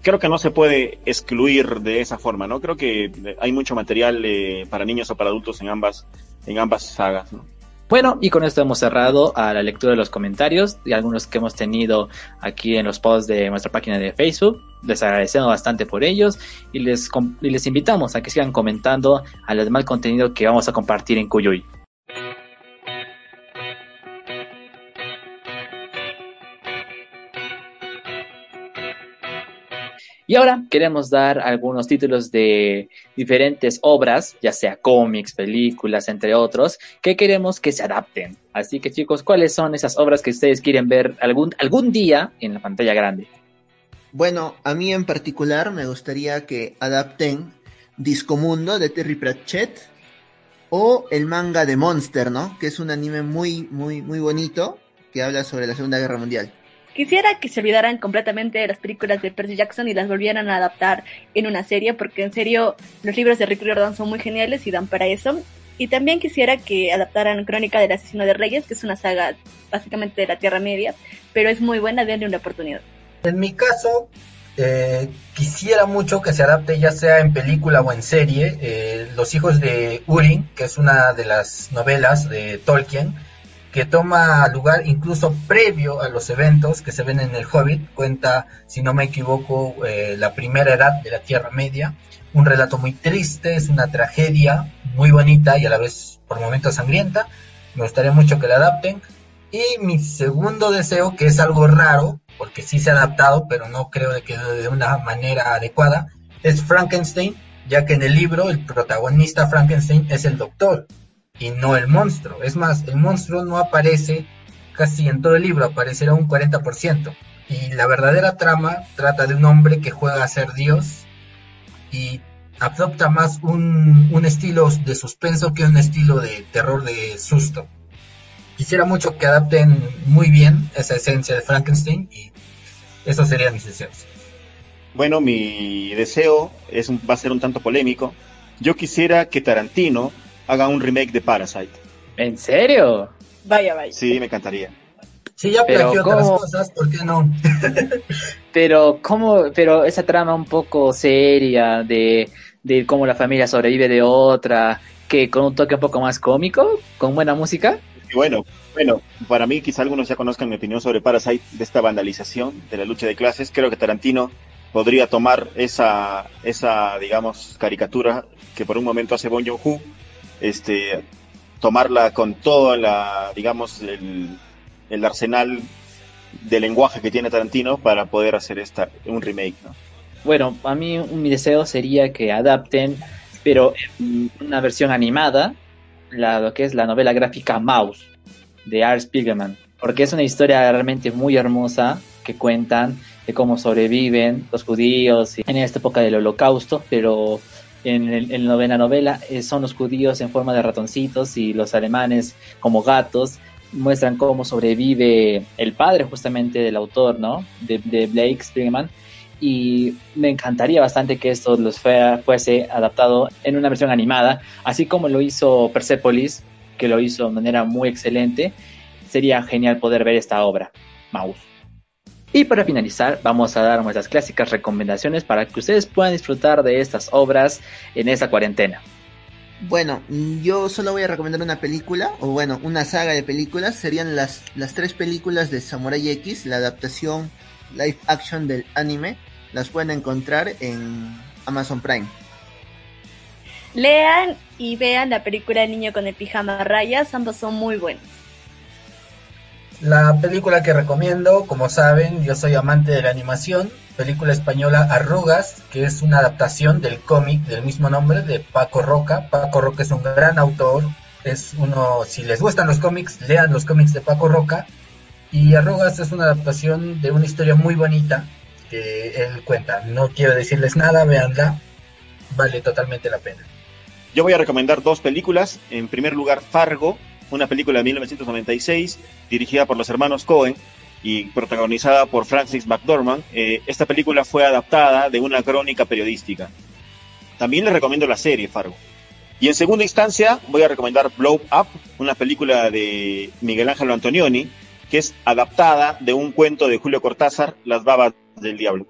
Creo que no se puede excluir de esa forma, ¿no? Creo que hay mucho material eh, para niños o para adultos en ambas, en ambas sagas, ¿no? Bueno, y con esto hemos cerrado a la lectura de los comentarios y algunos que hemos tenido aquí en los posts de nuestra página de Facebook. Les agradecemos bastante por ellos y les, y les invitamos a que sigan comentando al demás contenido que vamos a compartir en Cuyuy. Y ahora queremos dar algunos títulos de diferentes obras, ya sea cómics, películas, entre otros, que queremos que se adapten. Así que chicos, ¿cuáles son esas obras que ustedes quieren ver algún, algún día en la pantalla grande? Bueno, a mí en particular me gustaría que adapten Discomundo de Terry Pratchett o el manga de Monster, ¿no? Que es un anime muy, muy, muy bonito que habla sobre la Segunda Guerra Mundial. Quisiera que se olvidaran completamente de las películas de Percy Jackson y las volvieran a adaptar en una serie, porque en serio los libros de Rick Riordan son muy geniales y dan para eso. Y también quisiera que adaptaran Crónica del Asesino de Reyes, que es una saga básicamente de la Tierra Media, pero es muy buena, denle una oportunidad. En mi caso, eh, quisiera mucho que se adapte ya sea en película o en serie eh, Los hijos de Urin, que es una de las novelas de Tolkien, que toma lugar incluso previo a los eventos que se ven en el Hobbit, cuenta, si no me equivoco, eh, la primera edad de la Tierra Media, un relato muy triste, es una tragedia muy bonita y a la vez por momentos sangrienta, me gustaría mucho que la adapten. Y mi segundo deseo, que es algo raro, porque sí se ha adaptado, pero no creo que de una manera adecuada, es Frankenstein, ya que en el libro el protagonista Frankenstein es el doctor y no el monstruo. Es más, el monstruo no aparece casi en todo el libro, aparecerá un 40%. Y la verdadera trama trata de un hombre que juega a ser Dios y adopta más un, un estilo de suspenso que un estilo de terror de susto. Quisiera mucho que adapten muy bien esa esencia de Frankenstein y esos serían mis deseos. Bueno, mi deseo es un- va a ser un tanto polémico. Yo quisiera que Tarantino haga un remake de Parasite. ¿En serio? Vaya, vaya. Sí, me encantaría. Si ya Pero plagió otras ¿cómo? cosas, ¿por qué no? Pero cómo, pero esa trama un poco seria de, de cómo la familia sobrevive de otra, que con un toque un poco más cómico, con buena música. Y bueno, bueno, para mí quizá algunos ya conozcan mi opinión sobre Parasite, de esta vandalización de la lucha de clases. Creo que Tarantino podría tomar esa, esa digamos, caricatura que por un momento hace Bon Joon-ho, este, tomarla con todo la, digamos, el, el arsenal de lenguaje que tiene Tarantino para poder hacer esta, un remake, ¿no? Bueno, a mí mi deseo sería que adapten, pero en una versión animada, la, lo que es la novela gráfica Mouse de Art Spiegelman, porque es una historia realmente muy hermosa que cuentan de cómo sobreviven los judíos en esta época del holocausto, pero en, el- la novena novela eh, son los judíos en forma de ratoncitos y los alemanes como gatos muestran cómo sobrevive el padre justamente del autor, ¿no? De, Blake Spiegelman y me encantaría bastante que esto los fuera- fuese adaptado en una versión animada, así como lo hizo Persepolis, que lo hizo de manera muy excelente. Sería genial poder ver esta obra, Mouse. Y para finalizar, vamos a dar nuestras clásicas recomendaciones para que ustedes puedan disfrutar de estas obras en esta cuarentena. Bueno, yo solo voy a recomendar una película, o bueno, una saga de películas. Serían las, las tres películas de Samurai X, la adaptación live action del anime. Las pueden encontrar en Amazon Prime. Lean y vean la película El niño con el pijama rayas, ambos son muy buenos. La película que recomiendo, como saben, yo soy amante de la animación, película española Arrugas, que es una adaptación del cómic del mismo nombre de Paco Roca. Paco Roca es un gran autor, es uno, si les gustan los cómics, lean los cómics de Paco Roca. Y Arrugas es una adaptación de una historia muy bonita que él cuenta. No quiero decirles nada, véanla, vale totalmente la pena. Yo voy a recomendar dos películas. En primer lugar, Fargo, una película de 1996 dirigida por los hermanos Cohen y protagonizada por Francis McDormand. Eh, esta película fue adaptada de una crónica periodística. También les recomiendo la serie Fargo. Y en segunda instancia voy a recomendar Blow Up, una película de Miguel Ángel Antonioni, que es adaptada de un cuento de Julio Cortázar, Las babas del diablo.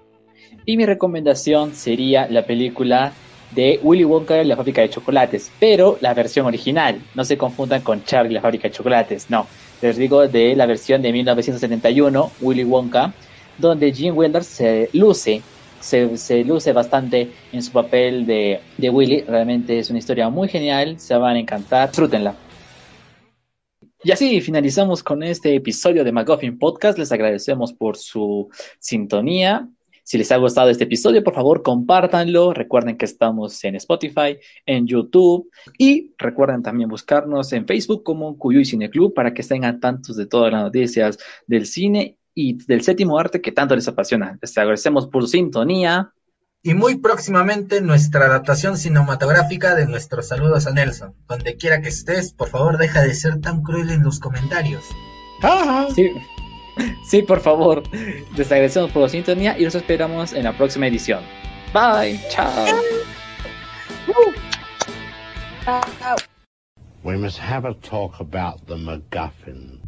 Y mi recomendación sería la película de Willy Wonka y la fábrica de chocolates, pero la versión original. No se confundan con Charlie la fábrica de chocolates, no. Les digo de la versión de 1971, Willy Wonka, donde Gene Wilder se luce, se, luce bastante en su papel de, de Willy. Realmente es una historia muy genial, se van a encantar, disfrútenla. Y así finalizamos con este episodio de McGuffin Podcast. Les agradecemos por su sintonía. Si les ha gustado este episodio, por favor, compártanlo. Recuerden que estamos en Spotify, en YouTube y recuerden también buscarnos en Facebook como Cuyuy Cine Club para que estén al tanto de todas las noticias del cine y del séptimo arte que tanto les apasiona. Les agradecemos por su sintonía. Y muy próximamente nuestra adaptación cinematográfica de nuestros saludos a Nelson. Donde quiera que estés, por favor deja de ser tan cruel en los comentarios. Sí, sí, por favor. Les agradecemos por su sintonía y los esperamos en la próxima edición. Bye, chao. We must have a talk about the MacGuffin.